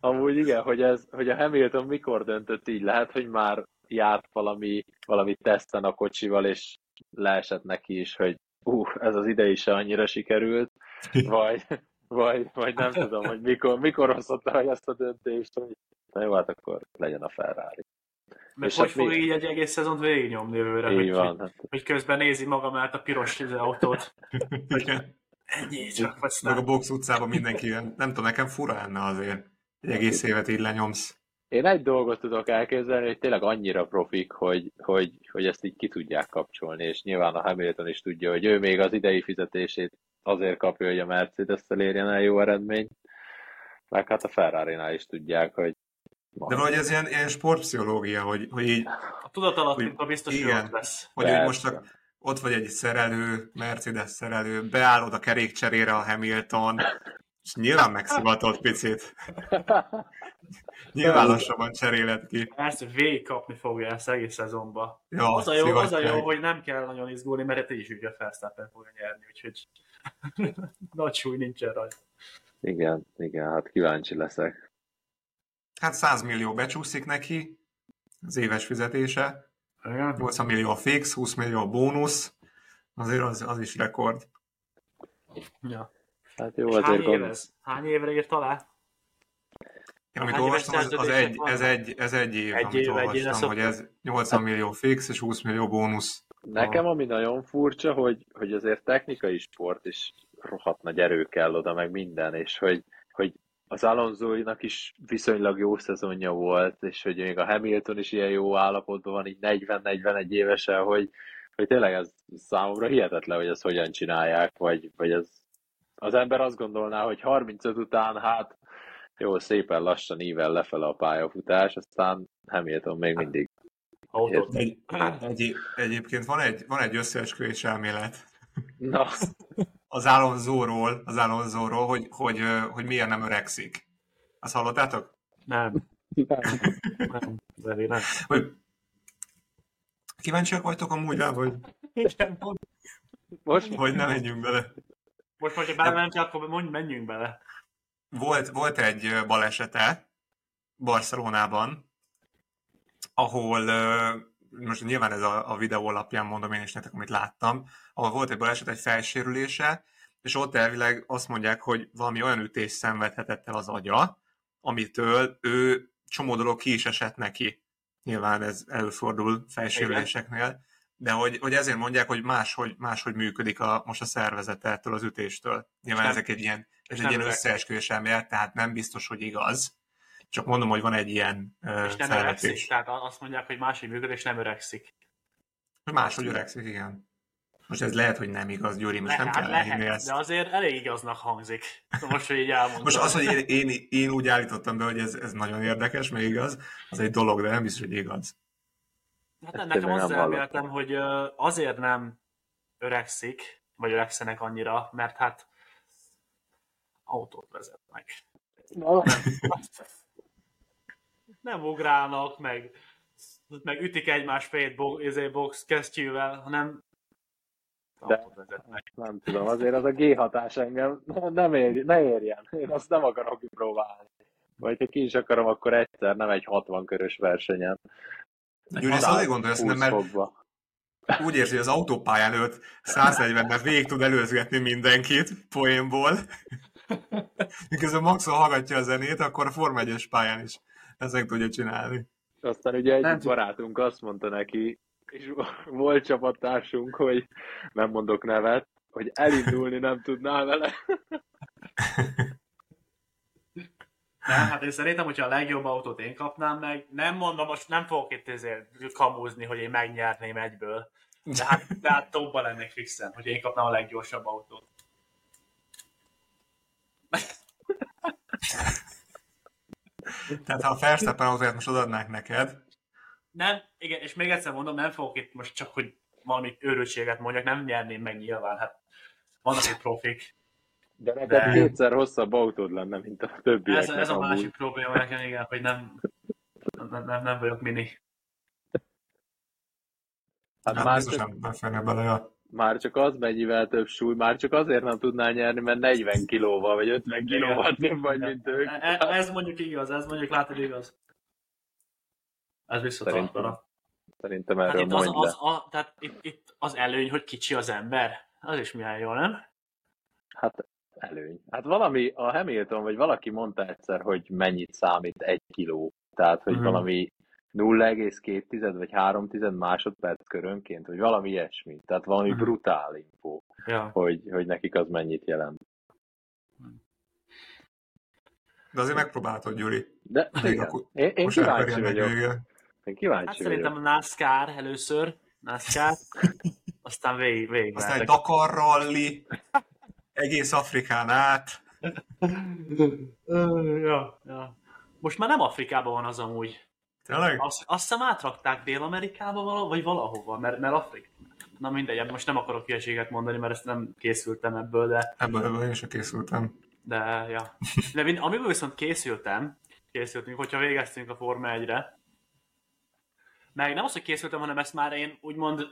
amúgy igen, hogy, ez, hogy a Hamilton mikor döntött így, lehet, hogy már járt valami, valami teszten a kocsival, és leesett neki is, hogy uh, ez az idei se annyira sikerült, (laughs) vagy, vagy, vagy nem tudom, hogy mikor, mikor hozta meg ezt a döntést, hogy na jó, hát akkor legyen a Ferrari. Meg És hogy hát fog mi- így egy egész szezont végignyomni jövőre, Így hogy, van. Hát, hogy közben nézi maga mellett a piros izé autót. (laughs) Igen. Ennyi, csak Meg a aztán. box utcában mindenki, ilyen- nem tudom, nekem fura lenne azért. Egy egész évet így lenyomsz. Én egy dolgot tudok elképzelni, hogy tényleg annyira profik, hogy, hogy, hogy ezt így ki tudják kapcsolni, és nyilván a Hamilton is tudja, hogy ő még az idei fizetését azért kapja, hogy a Mercedes-tel érjen el jó eredményt, meg hát a Ferrari-nál is tudják, hogy De valahogy ez ilyen, ilyen sportpszichológia, hogy, hogy így, A tudat alatt Hogy- a biztos, hogy igen. lesz. hogy Persze. most csak ott vagy egy szerelő, Mercedes szerelő, beállod a kerékcserére a Hamilton, és nyilván megszivatott picit. (laughs) Nyilván lassabban cseréled ki. Persze, végig kapni fogja ezt egész szezonban. Ja, Az a, jó, az a jó, hogy nem kell nagyon izgulni, mert így is ugye Verstappen fogja nyerni, úgyhogy (laughs) nagy súly nincsen rajta. igen, igen, hát kíváncsi leszek. Hát 100 millió becsúszik neki, az éves fizetése. 80 millió a fix, 20 millió a bónusz. Azért az, az is rekord. Ja. Hát jó, És azért hány év gond... ez? Hány évre írt alá? Én amit Hány olvastam, az, az egy, vannak? ez, egy, ez egy év, Egy amit év, egy év olvastam, lesz hogy ez 80 millió fix és 20 millió bónusz. Nekem ami nagyon furcsa, hogy, hogy azért technikai sport is rohadt nagy erő kell oda, meg minden, és hogy, hogy az Alonsoinak is viszonylag jó szezonja volt, és hogy még a Hamilton is ilyen jó állapotban van, így 40-41 évesen, hogy, hogy tényleg ez számomra hihetetlen, hogy ezt hogyan csinálják, vagy, vagy ez, az ember azt gondolná, hogy 35 után, hát jó, szépen lassan ível lefele a pályafutás, aztán Hamilton még mindig. Autót. Egy, (clears throat) egy, egyébként van egy, van egy összeesküvés elmélet Na, (laughs) az Alonzóról, az Alonzóról, hogy, hogy, hogy miért nem öregszik. Azt hallottátok? Nem, nem, Zeri, nem. Hogy kíváncsiak vagytok amúgy rá, hogy, Igen, pont. most hogy ne menjünk bele. Most, hogyha belementél, akkor mondj, menjünk bele. Volt, volt egy balesete Barcelonában, ahol most nyilván ez a, a videó alapján mondom én is nektek, amit láttam, ahol volt egy baleset, egy felsérülése, és ott elvileg azt mondják, hogy valami olyan ütés szenvedhetett el az agya, amitől ő csomó dolog ki is esett neki. Nyilván ez előfordul felsérüléseknél, de hogy, hogy ezért mondják, hogy máshogy, máshogy működik a, most a szervezete ettől az ütéstől. Nyilván ezek egy ilyen, ez egy ilyen összeesküvés elmélet, tehát nem biztos, hogy igaz. Csak mondom, hogy van egy ilyen ö, És nem felvetés. öregszik. Tehát azt mondják, hogy máshogy működik, és nem öregszik. Hogy máshogy öregszik, igen. Most ez lehet, hogy nem igaz, Gyuri, most nem hát kell elhinni lehet, ezt. de azért elég igaznak hangzik. Most, hogy így elmondom. Most az, hogy én, én, én úgy állítottam be, hogy ez, ez nagyon érdekes, meg igaz, az egy dolog, de nem biztos, hogy igaz. Hát Ezt nekem tényleg az nem elméletem, hogy azért nem öregszik, vagy öregszenek annyira, mert hát autót vezetnek. na, (laughs) Nem ugrálnak, meg, meg ütik egymás fejét bo- izé, box kesztyűvel, hanem De- nem tudom, azért az a G hatás engem (laughs) nem ér, ne érjen. Én azt nem akarok kipróbálni. Vagy ha ki is akarom, akkor egyszer, nem egy 60 körös versenyen. Gyuri, ezt azért gondolja, szerintem, mert Fogva. úgy érzi, hogy az autópályán előtt 140-ben végig tud előzgetni mindenkit poénból. (laughs) Miközben Maxon hallgatja a zenét, akkor a Forma 1-es pályán is ezt meg tudja csinálni. Aztán ugye egy Nem tudom. barátunk azt mondta neki, és volt csapattársunk, hogy nem mondok nevet, hogy elindulni nem tudnál vele. Nem, hát én szerintem, hogyha a legjobb autót én kapnám meg, nem mondom, most nem fogok itt ezért kamúzni, hogy én megnyerném egyből. De hát, de hát topba lennék fixen, hogy én kapnám a leggyorsabb autót. Tehát ha a Verstappen autóját most odaadnák neked, Nem, igen, és még egyszer mondom, nem fogok itt most csak, hogy valami őrültséget mondjak, nem nyerném meg nyilván, hát vannak itt profik. De neked De- kétszer hosszabb autód lenne, mint a többieknek Ez, ez a amúgy. másik probléma nekem, igen, hogy nem, nem, nem, nem vagyok mini. Hát hát már biztos nem, nem férne bele. Ja. Már csak az mennyivel több súly, már csak azért nem tudnál nyerni, mert 40 kilóval, vagy 50 kilóval több vagy, mint ők. E- e- Ez mondjuk igaz, ez mondjuk látod igaz. Ez visszatartana. Szerintem Hát erről itt az, az, a, tehát itt, itt az előny, hogy kicsi az ember. Az is milyen jó, nem? Hát előny. Hát valami, a Hamilton, vagy valaki mondta egyszer, hogy mennyit számít egy kiló. Tehát, hogy Mhm. valami 0,2 vagy 3 másodperc körönként, vagy valami ilyesmi. Tehát valami Mhm. brutál info, Ja. hogy, hogy nekik az mennyit jelent. De azért megpróbáltad, Gyuri. De Még igen, akkor- én, én kíváncsi vagyok. megvége. Én kíváncsi Hát vagyok. szerintem a NASCAR először, NASCAR, (laughs) aztán végig, végig Aztán egy. Dakar rally, egész Afrikán át. ja, ja. Most már nem Afrikában van az amúgy. Tényleg? Azt, azt hiszem átrakták Dél-Amerikába vala, vagy valahova, mert, mert Afrik. Na mindegy, most nem akarok hülyeséget mondani, mert ezt nem készültem ebből, de, Ebből, ebből én sem készültem. de ja. De mind, amiből viszont készültem, készültünk, hogyha végeztünk a Forma 1-re, meg nem az, hogy készültem, hanem ezt már én úgymond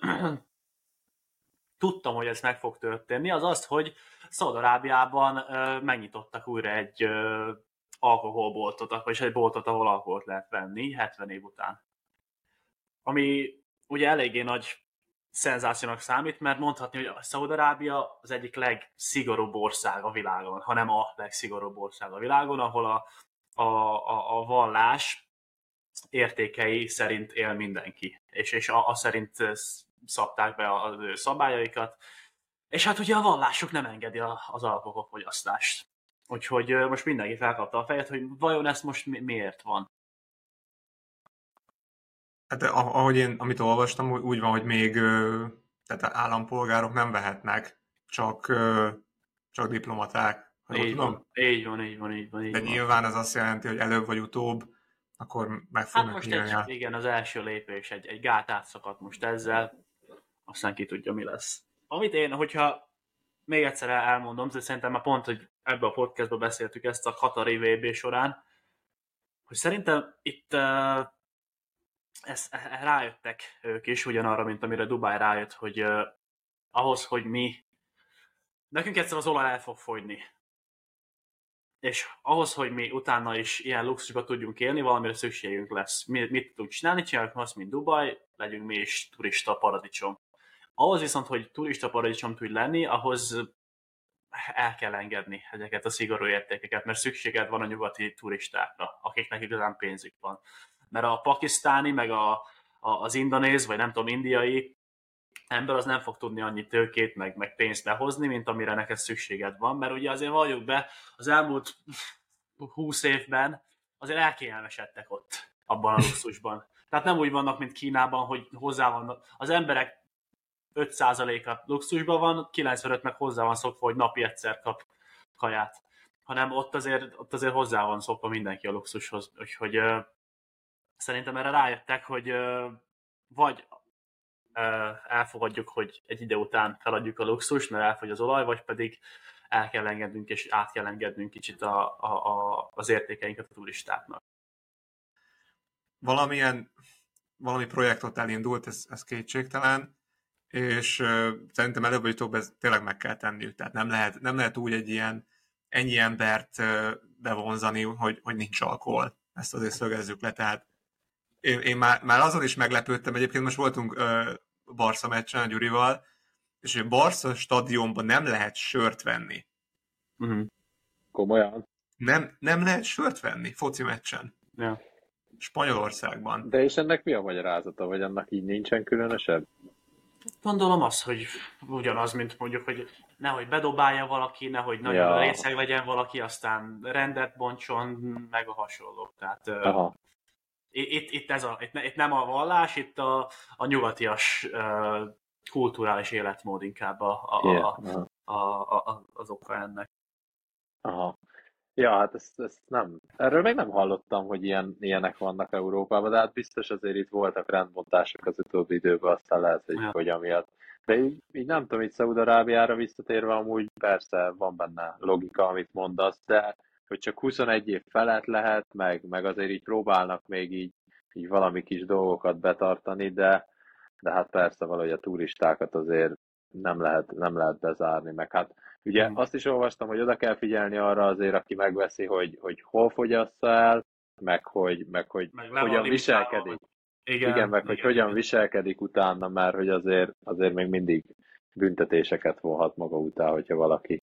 (clears throat) tudtam, hogy ez meg fog történni, az az, hogy Szaudarábiában megnyitottak újra egy alkoholboltot, vagyis egy boltot, ahol alkoholt lehet venni 70 év után. Ami ugye eléggé nagy szenzációnak számít, mert mondhatni, hogy a Szaudarábia az egyik legszigorúbb ország a világon, hanem a legszigorúbb ország a világon, ahol a, a, a, a vallás értékei szerint él mindenki, és, és a, a szerint szabták be az ő szabályaikat, és hát ugye a vallásuk nem engedi az alkoholfogyasztást. Úgyhogy most mindenki felkapta a fejet, hogy vajon ez most mi- miért van. Hát ah- ahogy én, amit olvastam, úgy van, hogy még tehát állampolgárok nem vehetnek, csak, csak diplomaták. Így tudom. van, így van, így van, így van. Így De van. nyilván ez azt jelenti, hogy előbb vagy utóbb, akkor meg Hát fognak most nyílni. egy, igen, az első lépés, egy, egy gát átszakadt most ezzel, aztán ki tudja, mi lesz. Amit én, hogyha még egyszer elmondom, de szerintem már pont, hogy ebbe a podcastba beszéltük ezt a Katari VB során, hogy szerintem itt ezt, rájöttek ők is ugyanarra, mint amire Dubáj rájött, hogy uh, ahhoz, hogy mi nekünk egyszer az olaj el fog fogyni. És ahhoz, hogy mi utána is ilyen luxusba tudjunk élni, valamire szükségünk lesz. Mi, mit tudunk csinálni? Csináljuk azt, mint Dubaj, legyünk mi is turista paradicsom. Ahhoz viszont, hogy turista paradicsom tudj lenni, ahhoz el kell engedni ezeket a szigorú értékeket, mert szükséged van a nyugati turistákra, akiknek igazán pénzük van. Mert a pakisztáni, meg a, a, az indonéz, vagy nem tudom, indiai ember az nem fog tudni annyi tőkét, meg, meg pénzt behozni, mint amire neked szükséged van, mert ugye azért valljuk be, az elmúlt 20 évben azért elkényelmesedtek ott, abban a luxusban. Tehát nem úgy vannak, mint Kínában, hogy hozzá vannak. Az emberek 5%-a luxusban van, 95 meg hozzá van szokva, hogy napi egyszer kap kaját. Hanem ott azért, ott azért hozzá van szokva mindenki a luxushoz. Úgyhogy ö, szerintem erre rájöttek, hogy ö, vagy ö, elfogadjuk, hogy egy ide után feladjuk a luxust, mert elfogy az olaj, vagy pedig el kell engednünk, és át kell engednünk kicsit a, a, a, az értékeinket a turistáknak. valamilyen valami projekt ott elindult, ez, ez kétségtelen, és uh, szerintem előbb vagy utóbb ez tényleg meg kell tenniük. Tehát nem lehet, nem lehet úgy egy ilyen ennyi embert uh, bevonzani, hogy, hogy nincs alkohol. Ezt azért szögezzük le. Tehát én, én már, már azon is meglepődtem, egyébként most voltunk uh, Barca meccsen a Gyurival, és a Barca stadionban nem lehet sört venni. Uh-huh. Komolyan? Nem, nem lehet sört venni foci meccsen. Ja. Spanyolországban. De és ennek mi a magyarázata, vagy annak így nincsen különösebb? Gondolom az, hogy ugyanaz, mint mondjuk, hogy nehogy bedobálja valaki, nehogy nagyon Ja. részeg legyen valaki, aztán rendet bontson, meg a hasonlók. Tehát Aha. itt, itt, ez a, itt, itt nem a vallás, itt a, a nyugatias ö, kulturális életmód inkább a, a, Yeah. a, a, a, az oka ennek. Aha. Ja, hát ezt, ezt nem. Erről még nem hallottam, hogy ilyen, ilyenek vannak Európában, de hát biztos azért itt voltak rendbontások az utóbbi időben, aztán lehet, hogy, Ja. hogy amiatt. De így, így nem tudom, itt Szaúd-Arábiára visszatérve amúgy persze van benne logika, amit mondasz, de hogy csak 21 év felett lehet, meg, meg azért így próbálnak még így, így valami kis dolgokat betartani, de, de hát persze valahogy a turistákat azért nem lehet, nem lehet bezárni, meg hát Ugye Mm. azt is olvastam, hogy oda kell figyelni arra azért, aki megveszi, hogy, hogy hol fogyassza el, meg hogy, meg hogy Meg hogyan viselkedik. Igen, Igen, meg hogy hogyan viselkedik utána, mert hogy azért, azért még mindig büntetéseket vonhat maga után, hogyha valaki,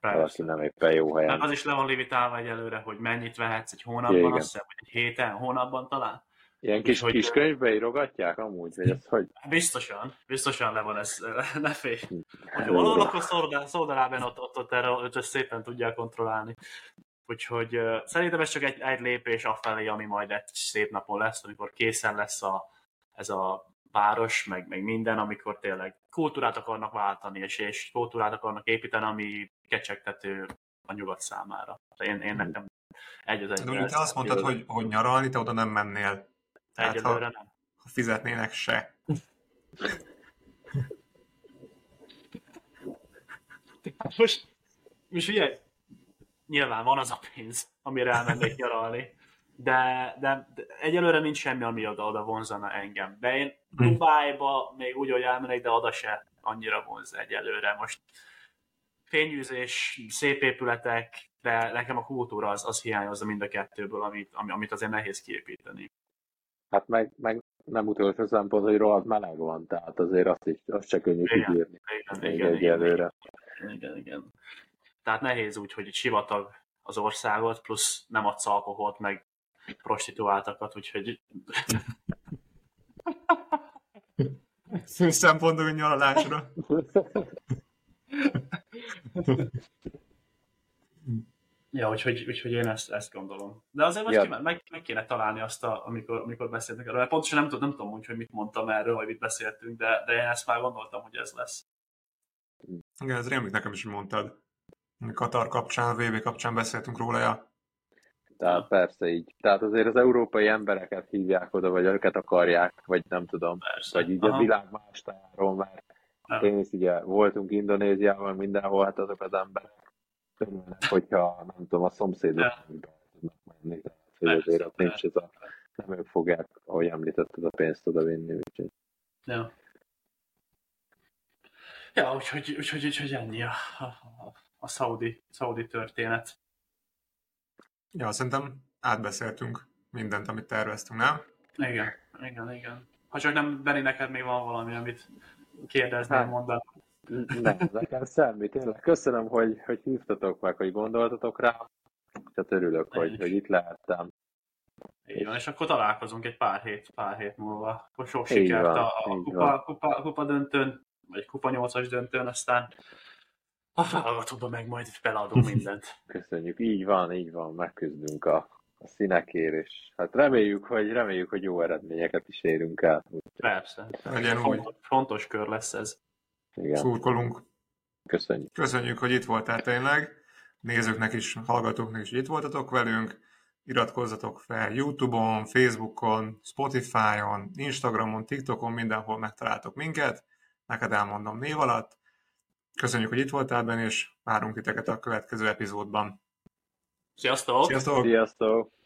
valaki Persze. nem éppen jó Meg helyen. az is le van limitálva egyelőre, hogy mennyit vehetsz egy hónapban, igen. azt hiszem, hogy egy héten, hónapban talán. Ilyen kis, Úgyhogy- kis könyvbe írogatják amúgy, vagy ez hogy? Biztosan, biztosan le van ez, (laughs) ne félj. Hm. Hogy valahol akkor Szauda- Szaudarábiában ott, ott, ott, erre, ott ezt szépen tudják kontrollálni. Úgyhogy uh, szerintem ez csak egy, egy lépés afelé, ami majd egy szép napon lesz, amikor készen lesz a, ez a város, meg, meg minden, amikor tényleg kultúrát akarnak váltani, és, és kultúrát akarnak építeni, ami kecsegtető a nyugat számára. Én, én nekem egy az De egyben. mondjuk te azt mondtad, hogy, hogy nyaralni, te oda nem mennél. Tehát ha, Egyelőre nem. ha fizetnének se. Most, most ugye, nyilván van az a pénz, amire elmennék nyaralni, de, de, de egyelőre nincs semmi, ami oda, oda vonzana engem. De én Dubájba még úgy, hogy elmennék, de oda se annyira vonz egyelőre. Most fényűzés, szép épületek, de nekem a kultúra az, az hiányozza mind a kettőből, amit, ami- amit azért nehéz kiépíteni. Hát meg, meg nem utolsó szempont, hogy rohadt meleg van, tehát azért azt is, azt se könnyű Igen. kibírni. Igen, igen, igen, igen, igen, igen. Tehát nehéz úgy, hogy egy sivatag az országot, plusz nem adsz alkoholt, meg prostituáltakat, úgyhogy Fő szempontok nyaralásra. (laughs) Ja, úgyhogy, úgyhogy én ezt, ezt gondolom. De azért most Ja. ja. meg, meg kéne találni azt, a, amikor, amikor beszéltünk erről. Mert Pontosan nem, tudom- nem tudom úgy, hogy mit mondtam erről, vagy mit beszéltünk, de, de én ezt már gondoltam, hogy ez lesz. Igen, ez rémlik nekem is, mondtad. Katar kapcsán, VB kapcsán beszéltünk róla, ja. Tehát persze így. Tehát azért az európai embereket hívják oda, vagy őket akarják, vagy nem tudom. Persze. Vagy így a Aha. világ más tájáról, mert Ja. én is ugye voltunk Indonéziában, mindenhol, hát azok az emberek örülnek, hogyha nem tudom, a szomszédok Ja. tudnak menni. Tehát, hogy azért ott nincs ez a, nem ők fogják, ahogy említetted, a pénzt oda vinni, úgyhogy Ja. Ja, úgyhogy, úgyhogy, úgyhogy ennyi a, a, a, a szaudi, szaudi történet. Ja, szerintem átbeszéltünk mindent, amit terveztünk, nem? Igen, igen, igen. Ha csak nem, Benni, neked még van valami, amit kérdeznél, Hát. mondani. Nem, nekem semmi, tényleg. Köszönöm, hogy, hogy hívtatok meg, hogy gondoltatok rá. Tehát örülök, Én hogy, is. hogy itt lehettem. Így van, és akkor találkozunk egy pár hét, pár hét múlva. Akkor sok Így sikert van, a, a kupa, kupa, kupa döntőn, vagy kupa nyolcas döntőn, aztán a válogatóban meg majd beleadunk (laughs) mindent. Köszönjük, így van, így van, megküzdünk a, a színekért, és hát reméljük, hogy reméljük, hogy jó eredményeket is érünk el. Persze. Úgy. Fontos, fontos kör lesz ez. Igen, Szurkolunk. köszönjük. Köszönjük, hogy itt voltál tényleg. Nézőknek is, hallgatóknak is, hogy itt voltatok velünk. Iratkozzatok fel YouTube-on, Facebookon, Spotify-on, Instagramon, TikTokon, mindenhol megtaláltok minket. Neked elmondom név alatt. Köszönjük, hogy itt voltál benne, és várunk titeket a következő epizódban. Sziasztok! Sziasztok! Sziasztok!